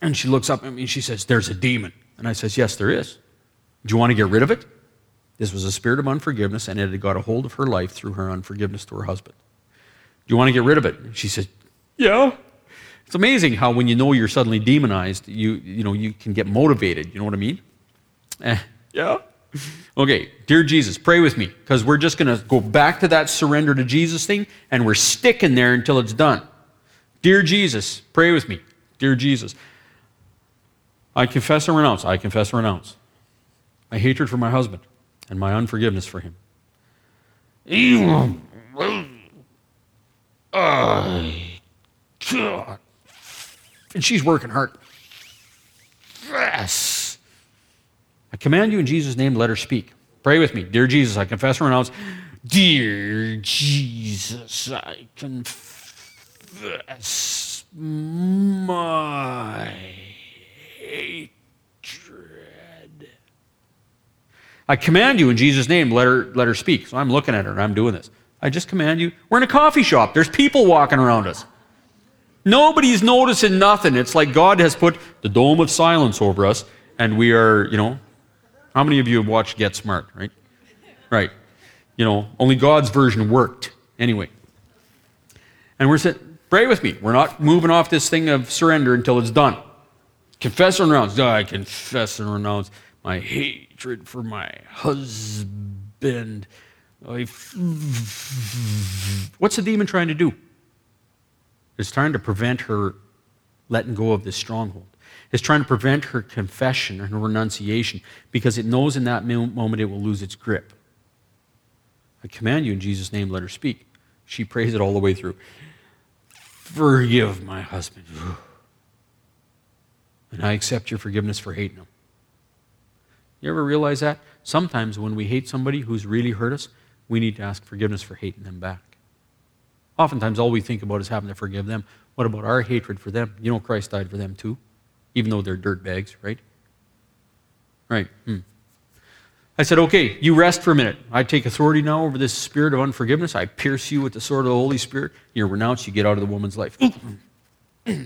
And she looks up at me and she says, There's a demon. And I says, Yes, there is. Do you want to get rid of it? This was a spirit of unforgiveness, and it had got a hold of her life through her unforgiveness to her husband. Do you want to get rid of it? She said, Yeah. It's amazing how when you know you're suddenly demonized, you, you know, you can get motivated. You know what I mean? Eh, yeah. Okay, dear Jesus, pray with me because we're just going to go back to that surrender to Jesus thing and we're sticking there until it's done. Dear Jesus, pray with me. Dear Jesus, I confess and renounce. I confess and renounce my hatred for my husband and my unforgiveness for him. And she's working hard. Yes. I command you in Jesus' name, let her speak. Pray with me. Dear Jesus, I confess and renounce. Dear Jesus, I confess my hatred. I command you in Jesus' name, let her, let her speak. So I'm looking at her and I'm doing this. I just command you. We're in a coffee shop. There's people walking around us. Nobody's noticing nothing. It's like God has put the dome of silence over us, and we are, you know, how many of you have watched Get Smart, right? Right. You know, only God's version worked. Anyway. And we're saying, pray with me. We're not moving off this thing of surrender until it's done. Confess and renounce. I confess and renounce my hatred for my husband. What's the demon trying to do? It's trying to prevent her letting go of this stronghold It's trying to prevent her confession and her renunciation because it knows in that moment it will lose its grip. I command you in Jesus' name, let her speak. She prays it all the way through. Forgive my husband. And I accept your forgiveness for hating him. You ever realize that? Sometimes when we hate somebody who's really hurt us, we need to ask forgiveness for hating them back. Oftentimes, all we think about is having to forgive them. What about our hatred for them? You know, Christ died for them too even though they're dirt bags, right? Right. Hmm. I said, okay, you rest for a minute. I take authority now over this spirit of unforgiveness. I pierce you with the sword of the Holy Spirit. You're renounced. You get out of the woman's life.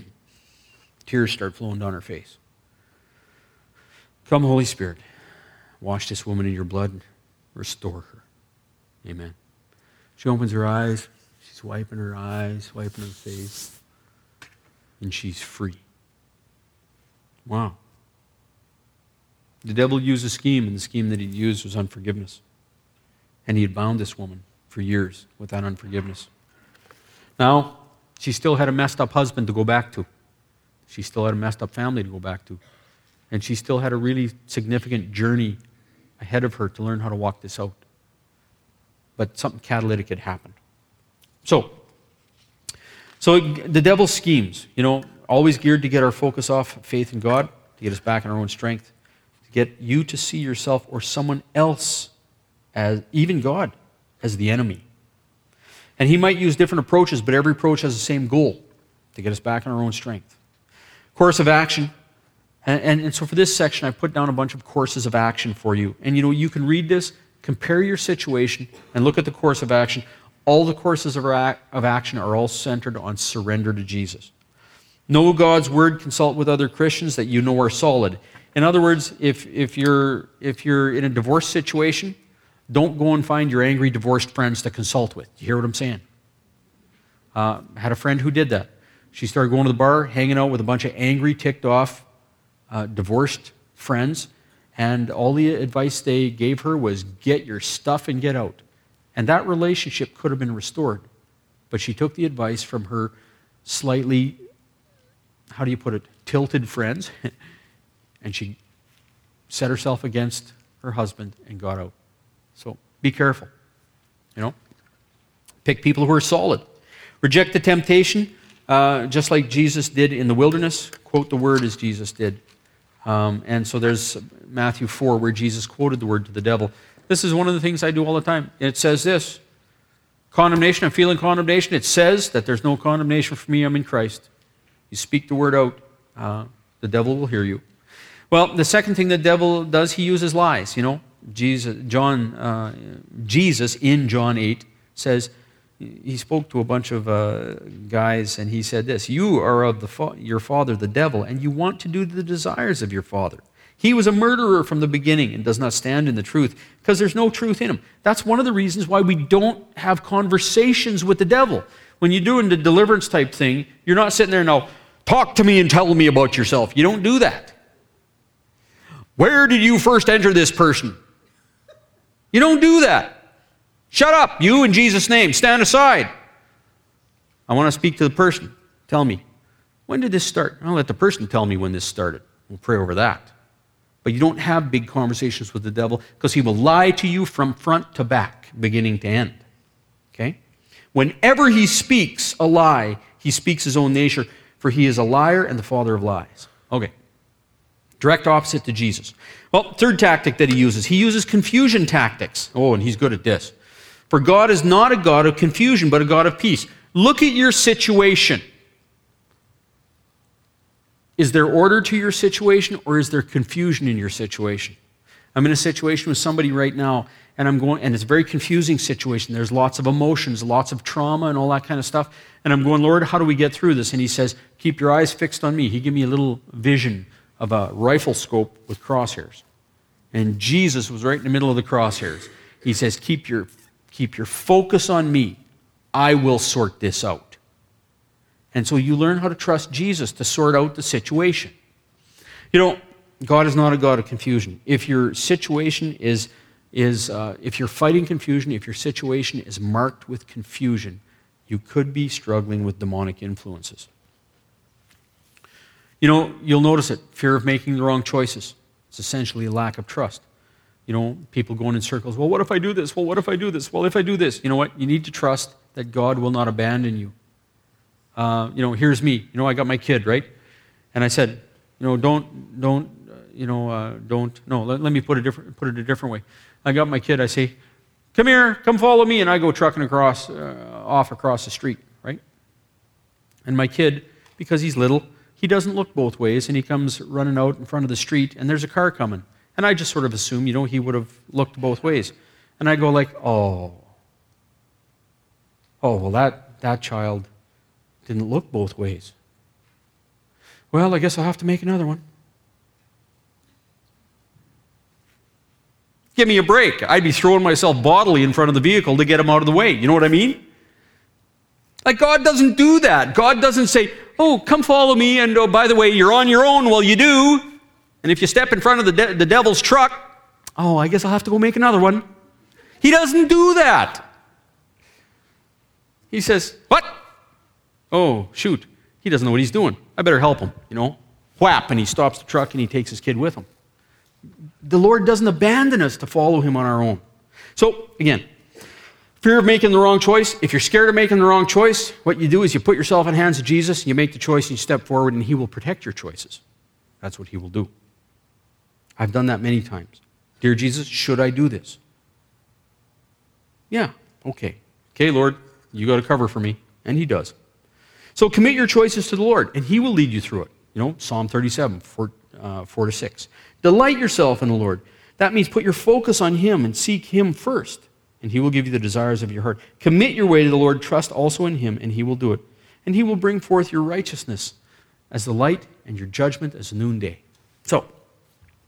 Tears start flowing down her face. Come, Holy Spirit, wash this woman in your blood restore her. Amen. She opens her eyes. She's wiping her eyes, wiping her face, and she's free. Wow. The devil used a scheme, and the scheme that he used was unforgiveness. And he had bound this woman for years with that unforgiveness. Now, she still had a messed up husband to go back to. She still had a messed up family to go back to. And she still had a really significant journey ahead of her to learn how to walk this out. But something catalytic had happened. So, so the devil schemes, you know, always geared to get our focus off faith in God, to get us back in our own strength, to get you to see yourself or someone else as, even God, as the enemy. And he might use different approaches, but every approach has the same goal to get us back in our own strength. Course of action. And, and, and, so for this section, I put down a bunch of courses of action for you. And you know, you can read this, compare your situation, and look at the course of action. All the courses of, of action are all centered on surrender to Jesus. Know God's word, consult with other Christians that you know are solid. In other words, if, if, you're, if you're in a divorce situation, don't go and find your angry divorced friends to consult with. You hear what I'm saying? Uh, had a friend who did that. She started going to the bar, hanging out with a bunch of angry, ticked off, uh, divorced friends, and all the advice they gave her was get your stuff and get out. And that relationship could have been restored. But she took the advice from her slightly, how do you put it, tilted friends, and she set herself against her husband and got out. So be careful. You know? Pick people who are solid. Reject the temptation. Uh, just like Jesus did in the wilderness, quote the word as Jesus did. Um, and so there's Matthew 4 where Jesus quoted the word to the devil. This is one of the things I do all the time. It says this condemnation, I'm feeling condemnation. It says that there's no condemnation for me, I'm in Christ. You speak the word out, uh, the devil will hear you. Well, the second thing the devil does, he uses lies. You know, Jesus, John, uh, Jesus in John 8 says, he spoke to a bunch of uh, guys and he said this You are of the fa- your father, the devil, and you want to do the desires of your father. He was a murderer from the beginning and does not stand in the truth because there's no truth in him. That's one of the reasons why we don't have conversations with the devil. When you're doing the deliverance type thing, you're not sitting there now, talk to me and tell me about yourself. You don't do that. Where did you first enter this person? You don't do that. Shut up, you in Jesus' name. Stand aside. I want to speak to the person. Tell me, when did this start? I'll let the person tell me when this started. We'll pray over that. But you don't have big conversations with the devil because he will lie to you from front to back, beginning to end. Okay? Whenever he speaks a lie, he speaks his own nature, for he is a liar and the father of lies. Okay. Direct opposite to Jesus. Well, third tactic that he uses, he uses confusion tactics. Oh, and he's good at this. For God is not a God of confusion, but a God of peace. Look at your situation. Is there order to your situation or is there confusion in your situation? I'm in a situation with somebody right now and I'm going and it's a very confusing situation. There's lots of emotions, lots of trauma and all that kind of stuff. And I'm going, "Lord, how do we get through this?" And he says, "Keep your eyes fixed on me." He gave me a little vision of a rifle scope with crosshairs. And Jesus was right in the middle of the crosshairs. He says, "Keep your Keep your focus on me. I will sort this out. And so you learn how to trust Jesus to sort out the situation. You know, God is not a God of confusion. If your situation is, is uh, if you're fighting confusion, if your situation is marked with confusion, you could be struggling with demonic influences. You know, you'll notice it fear of making the wrong choices. It's essentially a lack of trust you know, people going in circles. Well, what if I do this? Well, what if I do this? Well, if I do this, you know what? You need to trust that God will not abandon you. Uh, you know, here's me. You know, I got my kid, right? And I said, you know, don't, don't, uh, you know, uh, don't. No, let, let, me put it different, put it a different way. I got my kid. I say, come here, come follow me, and I go trucking across, uh, off across the street, right? And my kid, because he's little, he doesn't look both ways, and he comes running out in front of the street, and there's a car coming. And I just sort of assume, you know, he would have looked both ways. And I go like, oh, oh, well, that, that child didn't look both ways. Well, I guess I'll have to make another one. Give me a break. I'd be throwing myself bodily in front of the vehicle to get him out of the way. You know what I mean? Like, God doesn't do that. God doesn't say, oh, come follow me, and oh, by the way, you're on your own Well, you do. And if you step in front of the, de- the devil's truck, oh, I guess I'll have to go make another one. He doesn't do that. He says, What? Oh, shoot. He doesn't know what he's doing. I better help him, you know. Whap, and he stops the truck and he takes his kid with him. The Lord doesn't abandon us to follow him on our own. So, again, fear of making the wrong choice. If you're scared of making the wrong choice, what you do is you put yourself in the hands of Jesus, you make the choice, and you step forward, and he will protect your choices. That's what he will do. I've done that many times. Dear Jesus, should I do this? Yeah, okay. Okay, Lord, You got to cover for me. And he does. So commit your choices to the Lord, and he will lead you through it. You know, Psalm 37, 4, uh, 4 to 6. Delight yourself in the Lord. That means put your focus on him and seek him first, and he will give you the desires of your heart. Commit your way to the Lord, trust also in him, and he will do it. And he will bring forth your righteousness as the light and your judgment as noonday. So,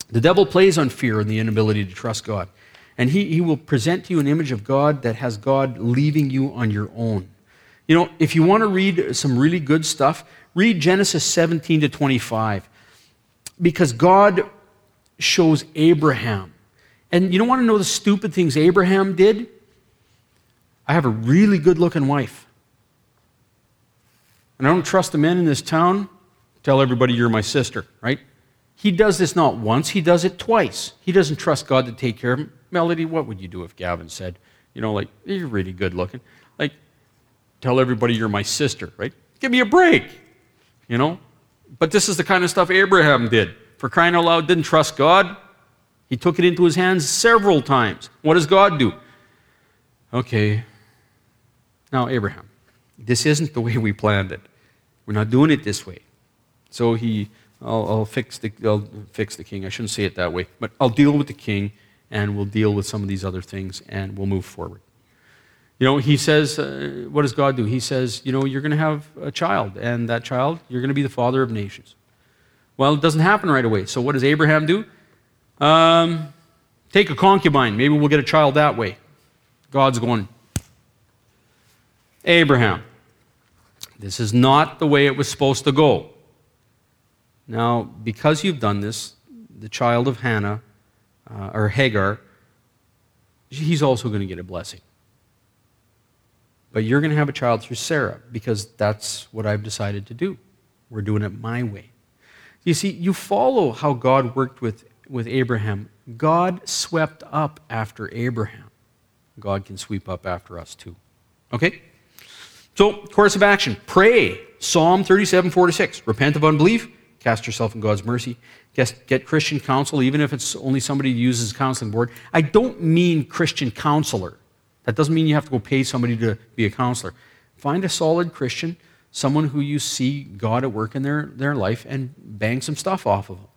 the devil plays on fear and the inability to trust God. And he, he will present to you an image of God that has God leaving you on your own. You know, if you want to read some really good stuff, read Genesis 17 to 25. Because God shows Abraham. And you don't want to know the stupid things Abraham did? I have a really good looking wife. And I don't trust the men in this town. Tell everybody you're my sister, right? He does this not once, he does it twice. He doesn't trust God to take care of him. Melody, what would you do if Gavin said, you know, like, you're really good looking? Like, tell everybody you're my sister, right? Give me a break, you know? But this is the kind of stuff Abraham did. For crying out loud, didn't trust God. He took it into his hands several times. What does God do? Okay. Now, Abraham, this isn't the way we planned it. We're not doing it this way. So he, I'll, I'll, fix the, I'll fix the king. I shouldn't say it that way, but I'll deal with the king and we'll deal with some of these other things and we'll move forward. You know, he says, uh, what does God do? He says, you know, you're going to have a child, and that child, you're going to be the father of nations. Well, it doesn't happen right away. So what does Abraham do? Um, take a concubine. Maybe we'll get a child that way. God's going, Abraham, this is not the way it was supposed to go. Now, because you've done this, the child of Hannah, uh, or Hagar, he's also going to get a blessing. But you're going to have a child through Sarah because that's what I've decided to do. We're doing it my way. You see, you follow how God worked with, with Abraham. God swept up after Abraham. God can sweep up after us too. Okay? So, course of action pray. Psalm 37, 4 to 6. Repent of unbelief, cast yourself in God's mercy. Get, get Christian counsel, even if it's only somebody who uses a counseling board. I don't mean Christian counselor. That doesn't mean you have to go pay somebody to be a counselor. Find a solid Christian, someone who you see God at work in their, their life, and bang some stuff off of them.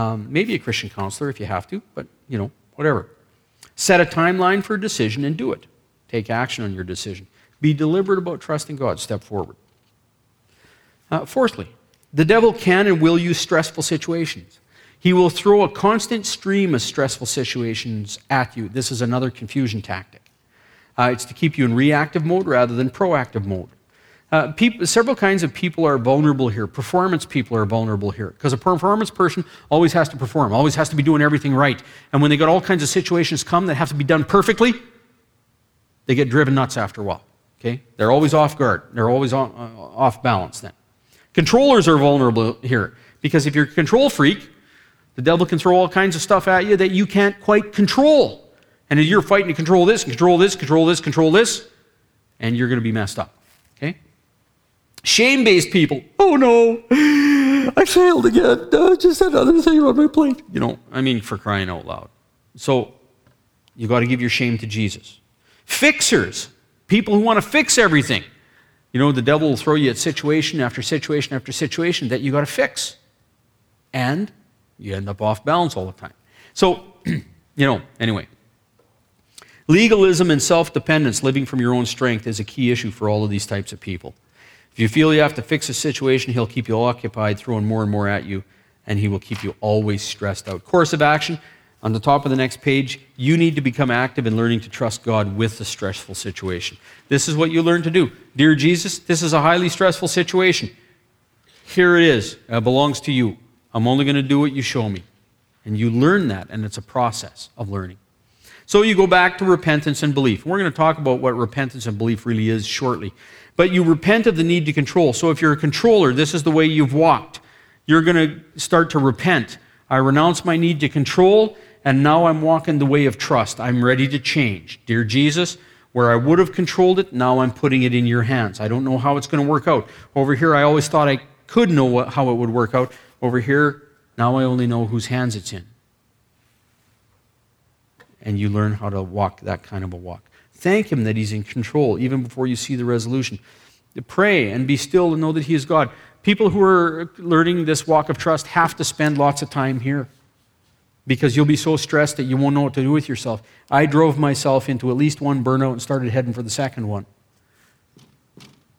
Um, maybe a Christian counselor if you have to, but you know, whatever. Set a timeline for a decision and do it. Take action on your decision. Be deliberate about trusting God. Step forward. Uh, fourthly, the devil can and will use stressful situations. He will throw a constant stream of stressful situations at you. This is another confusion tactic. Uh, it's to keep you in reactive mode rather than proactive mode. Uh, people, several kinds of people are vulnerable here. Performance people are vulnerable here because a performance person always has to perform, always has to be doing everything right. And when they got all kinds of situations come that have to be done perfectly, they get driven nuts after a while. Okay, they're always off guard. They're always on, uh, off balance. Then, controllers are vulnerable here because if you're a control freak, the devil can throw all kinds of stuff at you that you can't quite control. And you're fighting to control this, control this, control this, control this, and you're going to be messed up. Okay? Shame based people. Oh no, I failed again. Uh, just another thing on my plate. You know, I mean, for crying out loud. So, you got to give your shame to Jesus. Fixers. People who want to fix everything. You know, the devil will throw you at situation after situation after situation that you got to fix. And you end up off balance all the time. So, you know, anyway. Legalism and self dependence, living from your own strength, is a key issue for all of these types of people. If you feel you have to fix a situation, he'll keep you occupied, throwing more and more at you, and he will keep you always stressed out. Course of action on the top of the next page, you need to become active in learning to trust God with the stressful situation. This is what you learn to do. Dear Jesus, this is a highly stressful situation. Here it is. It belongs to you. I'm only going to do what you show me. And you learn that, and it's a process of learning. So you go back to repentance and belief. We're going to talk about what repentance and belief really is shortly. But you repent of the need to control. So if you're a controller, this is the way you've walked. You're going to start to repent. I renounce my need to control, and now I'm walking the way of trust. I'm ready to change. Dear Jesus, where I would have controlled it, now I'm putting it in your hands. I don't know how it's going to work out. Over here, I always thought I could know what, how it would work out. Over here, now I only know whose hands it's in and you learn how to walk that kind of a walk. Thank Him that He's in control, even before you see the resolution. Pray and be still and know that He is God. People who are learning this walk of trust have to spend lots of time here because you'll be so stressed that you won't know what to do with yourself. I drove myself into at least one burnout and started heading for the second one.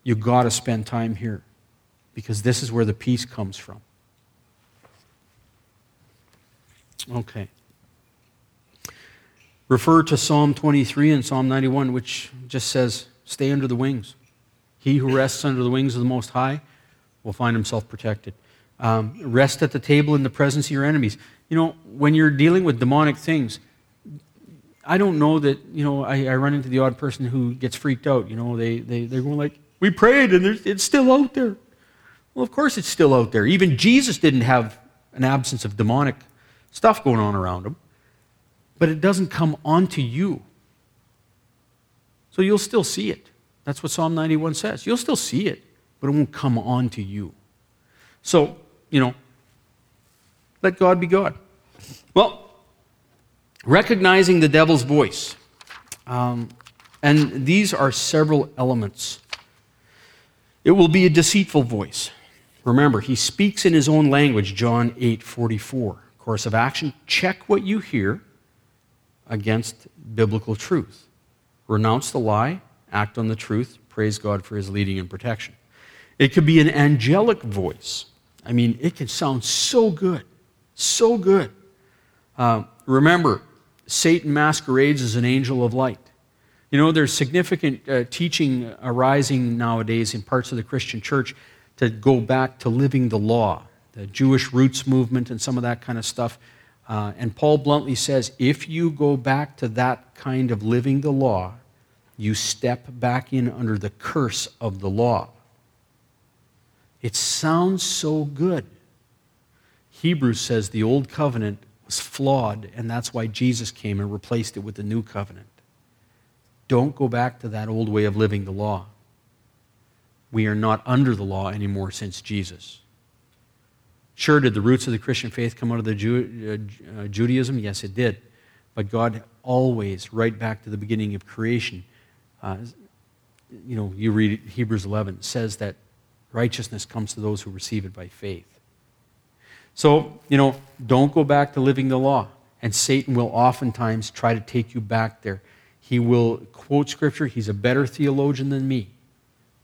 You've got to spend time here because this is where the peace comes from. Okay. Refer to Psalm 23 and Psalm 91, which just says, Stay under the wings. He who rests under the wings of the Most High will find himself protected. Um, rest at the table in the presence of your enemies. You know, when you're dealing with demonic things, I don't know that, you know, I, I run into the odd person who gets freaked out. You know, they, they, they're going like, we prayed and it's still out there. Well, of course it's still out there. Even Jesus didn't have an absence of demonic stuff going on around him, but it doesn't come onto you. So you'll still see it. That's what Psalm 91 says. You'll still see it, but it won't come onto you. So, you know, let God be God. Well, recognizing the devil's voice. Um, and these are several elements. It will be a deceitful voice. Remember, he speaks in his own language, John 8 44. Course of action check what you hear against biblical truth. Renounce the lie, act on the truth, praise God for his leading and protection. It could be an angelic voice. I mean, it can sound so good, so good. Uh, remember, Satan masquerades as an angel of light. You know, there's significant uh, teaching arising nowadays in parts of the Christian church to go back to living the law, the Jewish roots movement, and some of that kind of stuff. Uh, and Paul bluntly says if you go back to that kind of living the law, you step back in under the curse of the law. It sounds so good. Hebrews says the old covenant was flawed, and that's why Jesus came and replaced it with the new covenant. Don't go back to that old way of living the law. We are not under the law anymore since Jesus. Sure, did the roots of the Christian faith come out of the Jew, uh, uh, Judaism? Yes, it did. But God always, right back to the beginning of creation, uh, you know, you read Hebrews 11, says that righteousness comes to those who receive it by faith. So, you know, don't go back to living the law. And Satan will oftentimes try to take you back there. He will quote scripture. He's a better theologian than me.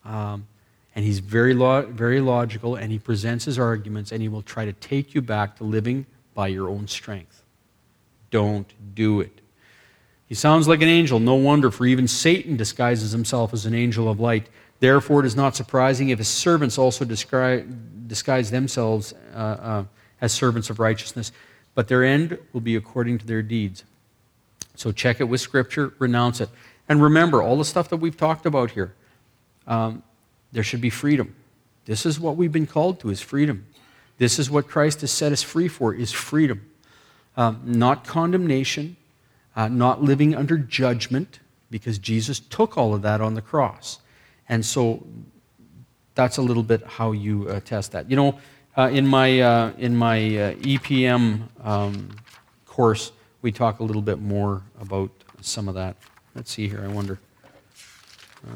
Um, and he's very, lo- very logical, and he presents his arguments, and he will try to take you back to living by your own strength. Don't do it. He sounds like an angel. No wonder, for even Satan disguises himself as an angel of light. Therefore, it is not surprising if his servants also disguise themselves uh, uh, as servants of righteousness, but their end will be according to their deeds. So check it with Scripture, renounce it. And remember, all the stuff that we've talked about here, um, there should be freedom. This is what we've been called to, is freedom. This is what Christ has set us free for, is freedom. Um, not condemnation, uh, not living under judgment, because Jesus took all of that on the cross. And so that's a little bit how you uh, test that. You know, uh, in my, uh, in my uh, EPM um, course, we talk a little bit more about some of that. Let's see here, I wonder.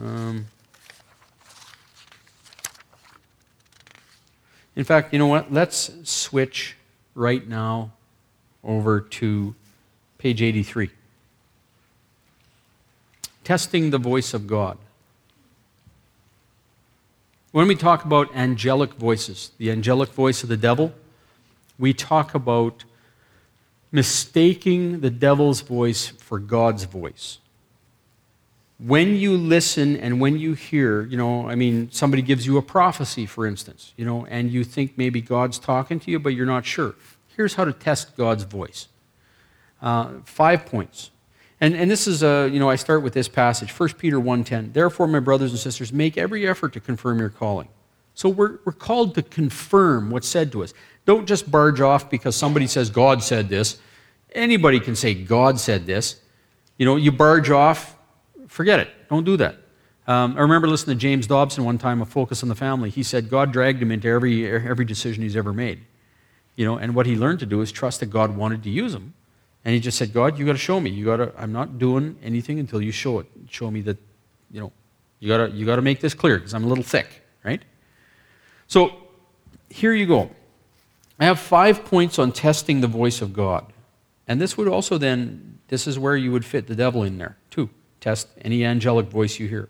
Um, in fact, you know what? Let's switch right now over to page 83. Testing the voice of God. When we talk about angelic voices, the angelic voice of the devil, we talk about mistaking the devil's voice for God's voice. When you listen and when you hear, you know, I mean, somebody gives you a prophecy, for instance, you know, and you think maybe God's talking to you, but you're not sure. Here's how to test God's voice. Uh, five points. And, and this is, a, you know, I start with this passage, 1 Peter 1.10. Therefore, my brothers and sisters, make every effort to confirm your calling. So we're, we're called to confirm what's said to us. Don't just barge off because somebody says God said this. Anybody can say God said this. You know, you barge off, forget it. Don't do that. Um, I remember listening to James Dobson one time, a focus on the family. He said God dragged him into every, every decision he's ever made. You know, and what he learned to do is trust that God wanted to use him And he just said, God, you got to show me. You got to. I'm not doing anything until you show it. Show me that, you know, you got to you got to make this clear because I'm a little thick, right? So here you go. I have five points on testing the voice of God. And this would also then, this is where you would fit the devil in there, too. Test any angelic voice you hear.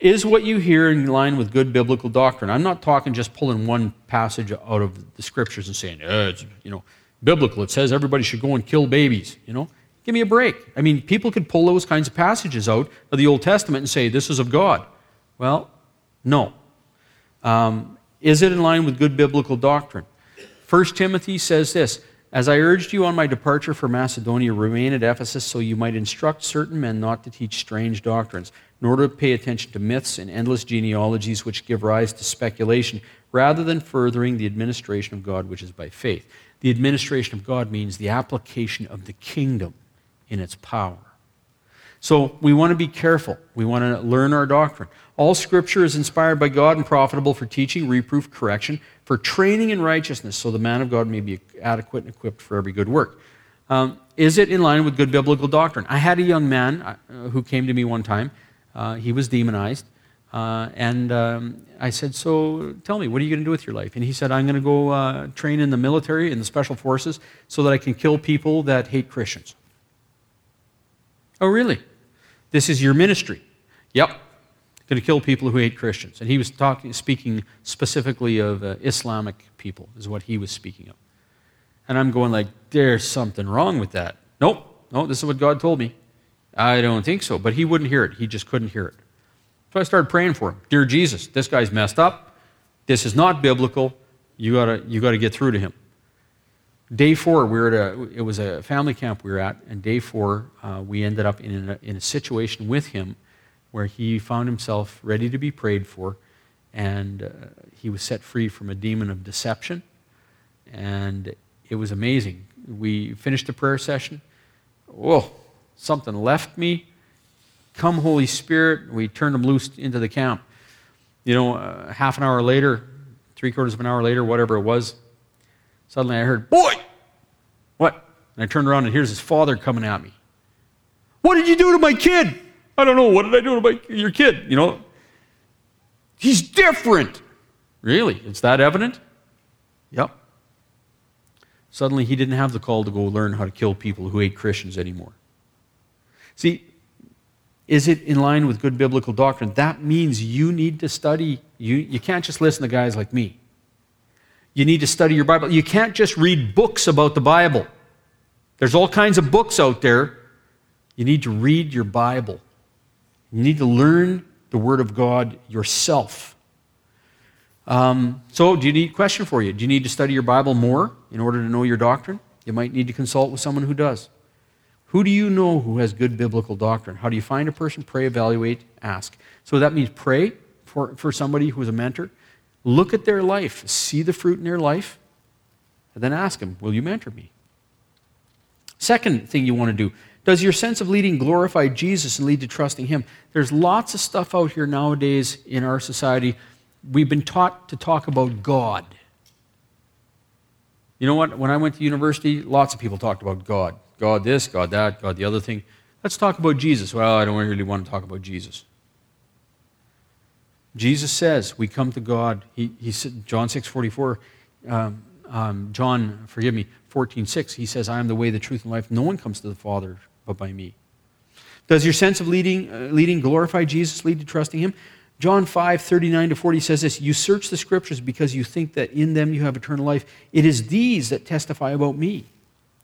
Is what you hear in line with good biblical doctrine? I'm not talking just pulling one passage out of the scriptures and saying, eh, it's, you know, biblical. It says everybody should go and kill babies, you know? Give me a break. I mean, people could pull those kinds of passages out of the Old Testament and say, this is of God. Well, no. Um, is it in line with good biblical doctrine? 1 Timothy says this As I urged you on my departure for Macedonia, remain at Ephesus so you might instruct certain men not to teach strange doctrines, nor to pay attention to myths and endless genealogies which give rise to speculation, rather than furthering the administration of God which is by faith. The administration of God means the application of the kingdom in its power. So we want to be careful. We want to learn our doctrine. All scripture is inspired by God and profitable for teaching, reproof, correction, for training in righteousness, so the man of God may be adequate and equipped for every good work. Um, is it in line with good biblical doctrine? I had a young man uh, who came to me one time. Uh, he was demonized. Uh, and um, I said, So tell me, what are you going to do with your life? And he said, I'm going to go uh, train in the military, in the special forces, so that I can kill people that hate Christians. Oh, really? This is your ministry? Yep. Going to kill people who hate Christians. And he was talking, speaking specifically of uh, Islamic people, is what he was speaking of. And I'm going like, there's something wrong with that. Nope. No, this is what God told me. I don't think so. But he wouldn't hear it. He just couldn't hear it. So I started praying for him. Dear Jesus, this guy's messed up. This is not biblical. You gotta, you gotta get through to him. Day four, we were at a, it was a family camp we were at, and day four, uh, we ended up in a, in a situation with him where he found himself ready to be prayed for, and uh, he was set free from a demon of deception. And it was amazing. We finished the prayer session. Whoa, something left me. Come, Holy Spirit. We turned them loose into the camp. You know, uh, half an hour later, three quarters of an hour later, whatever it was, Suddenly I heard, Boy! What? And I turned around and here's his father coming at me. What did you do to my kid? I don't know. What did I do to my, your kid? You know? He's different. Really? It's that evident? Yep. Suddenly he didn't have the call to go learn how to kill people who hate Christians anymore. See, is it in line with good biblical doctrine? That means you need to study. You, you can't just listen to guys like me. You need to study your Bible. You can't just read books about the Bible. There's all kinds of books out there. You need to read your Bible. You need to learn the Word of God yourself. Um, so, do you need question for you? Do you need to study your Bible more in order to know your doctrine? You might need to consult with someone who does. Who do you know who has good biblical doctrine? How do you find a person? Pray, evaluate, ask. So that means pray for, for somebody who is a mentor. Look at their life, see the fruit in their life, and then ask them, Will you mentor me? Second thing you want to do does your sense of leading glorify Jesus and lead to trusting Him? There's lots of stuff out here nowadays in our society. We've been taught to talk about God. You know what? When I went to university, lots of people talked about God. God this, God that, God the other thing. Let's talk about Jesus. Well, I don't really want to talk about Jesus. Jesus says we come to God. He, he said, John 6 44, um, um, John, forgive me, 14 6, he says, I am the way, the truth, and life. No one comes to the Father but by me. Does your sense of leading, uh, leading glorify Jesus, lead to trusting him? John 5, 39 to 40 says this You search the scriptures because you think that in them you have eternal life. It is these that testify about me,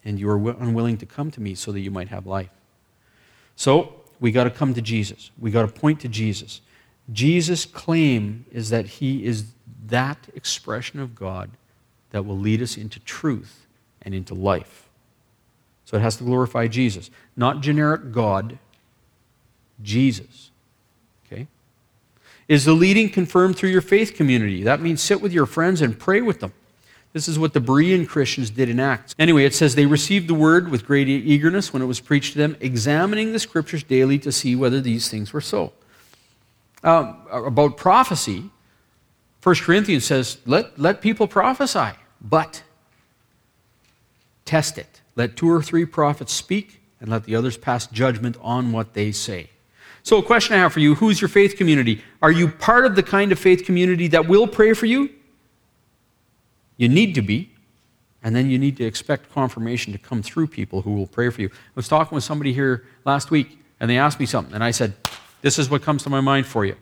and you are unwilling to come to me so that you might have life. So, we got to come to Jesus. We got to point to Jesus. Jesus' claim is that he is that expression of God that will lead us into truth and into life. So it has to glorify Jesus. Not generic God, Jesus. Okay? Is the leading confirmed through your faith community? That means sit with your friends and pray with them. This is what the Berean Christians did in Acts. Anyway, it says they received the word with great eagerness when it was preached to them, examining the scriptures daily to see whether these things were so. Um, about prophecy, 1 Corinthians says, let, let people prophesy, but Test it. Let two or three prophets speak, and let the others pass judgment on what they say. So, a question I have for you who's your faith community? Are you part of the kind of faith community that will pray for you? You need to be. And then you need to expect confirmation to come through people who will pray for you. I was talking with somebody here last week, and they asked me something, and I said, This is what comes to my mind for you.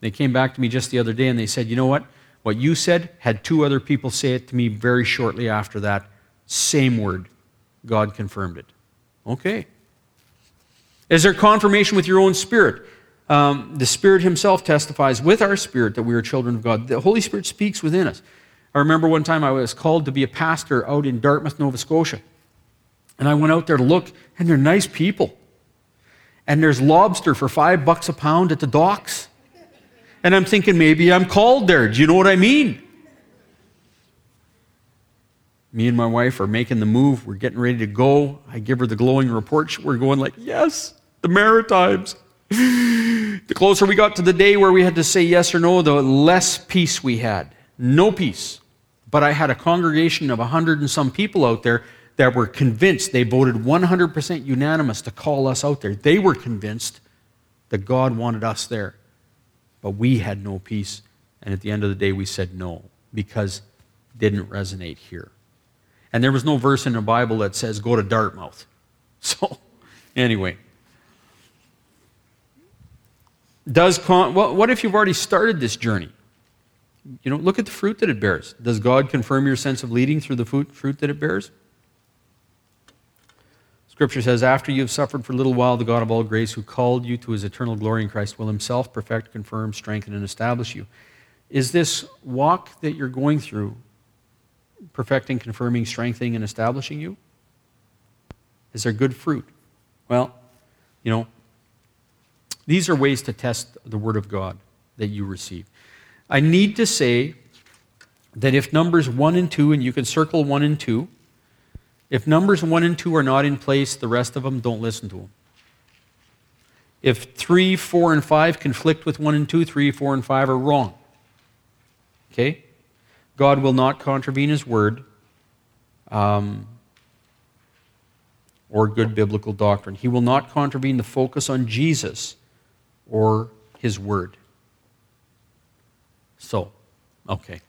They came back to me just the other day and they said, You know what? What you said had two other people say it to me very shortly after that. Same word. God confirmed it. Okay. Is there confirmation with your own spirit? Um, the Spirit Himself testifies with our spirit that we are children of God. The Holy Spirit speaks within us. I remember one time I was called to be a pastor out in Dartmouth, Nova Scotia. And I went out there to look, and they're nice people. And there's lobster for five bucks a pound at the docks. And I'm thinking, maybe I'm called there. Do you know what I mean? Me and my wife are making the move. We're getting ready to go. I give her the glowing report. We're going like, yes, the Maritimes. the closer we got to the day where we had to say yes or no, the less peace we had. No peace. But I had a congregation of 100 and some people out there that were convinced, they voted 100% unanimous to call us out there. They were convinced that God wanted us there. But we had no peace. And at the end of the day, we said no because it didn't resonate here. And there was no verse in the Bible that says, go to Dartmouth. So, anyway. Does con- what if you've already started this journey? You know, look at the fruit that it bears. Does God confirm your sense of leading through the fruit, that it bears? Scripture says, After you have suffered for a little while, the God of all grace, who called you to his eternal glory in Christ, will himself perfect, confirm, strengthen, and establish you. Is this walk that you're going through perfecting, confirming, strengthening, and establishing you? Is there good fruit? Well, you know, these are ways to test the Word of God that you receive. I need to say that if numbers 1 and 2, and you can circle 1 and 2, if numbers 1 and 2 are not in place, the rest of them, don't listen to them. If 3, 4, and 5 conflict with 1 and 2, 3, 4, and 5 are wrong. Okay? God will not contravene his word um, or good biblical doctrine. He will not contravene the focus on Jesus or his word. So, okay.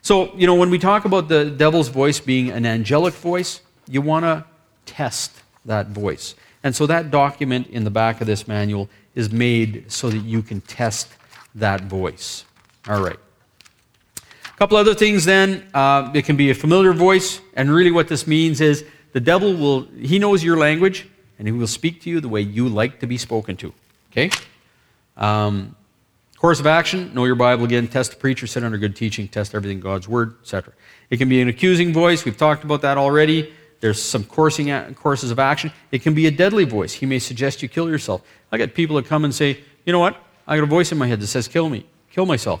So, you know, when we talk about the devil's voice being an angelic voice, you want to test that voice. And so that document in the back of this manual is made so that you can test that voice. All right. A couple other things then. Uh, it can be a familiar voice, and really what this means is the devil will, he knows your language, and he will speak to you the way you like to be spoken to. Okay? Um, Course of action, know your Bible again, test the preacher, sit under good teaching, test everything God's word, etc. It can be an accusing voice. We've talked about that already. There's some coursing courses of action. It can be a deadly voice. He may suggest you kill yourself. I get people that come and say, you know what? I got a voice in my head that says, kill me, kill myself.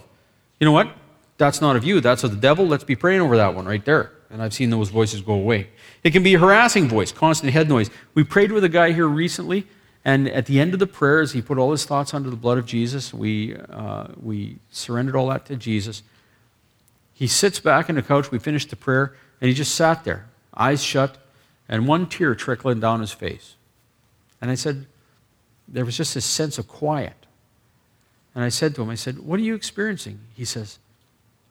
You know what? That's not of you. That's of the devil. Let's be praying over that one right there. And I've seen those voices go away. It can be a harassing voice, constant head noise. We prayed with a guy here recently and at the end of the prayers, he put all his thoughts under the blood of Jesus. We, uh, we surrendered all that to Jesus. He sits back in the couch. We finished the prayer, and he just sat there, eyes shut, and one tear trickling down his face. And I said, there was just this sense of quiet. And I said to him, I said, What are you experiencing? He says,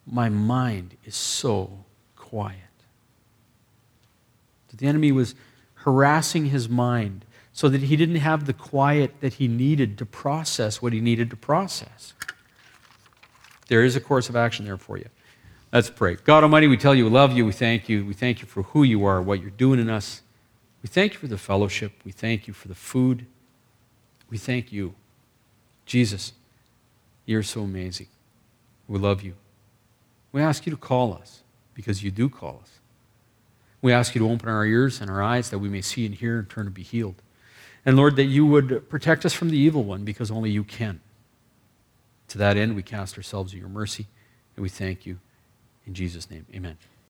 My mind is so quiet. The enemy was harassing his mind so that he didn't have the quiet that he needed to process what he needed to process. There is a course of action there for you. Let's pray. God Almighty, we tell you we love you. We thank you. We thank you for who you are, what you're doing in us. We thank you for the fellowship. We thank you for the food. We thank you. Jesus, you're so amazing. We love you. We ask you to call us because you do call us. We ask you to open our ears and our eyes that we may see and hear and turn to be healed. And Lord, that you would protect us from the evil one because only you can. To that end, we cast ourselves in your mercy and we thank you. In Jesus' name, amen.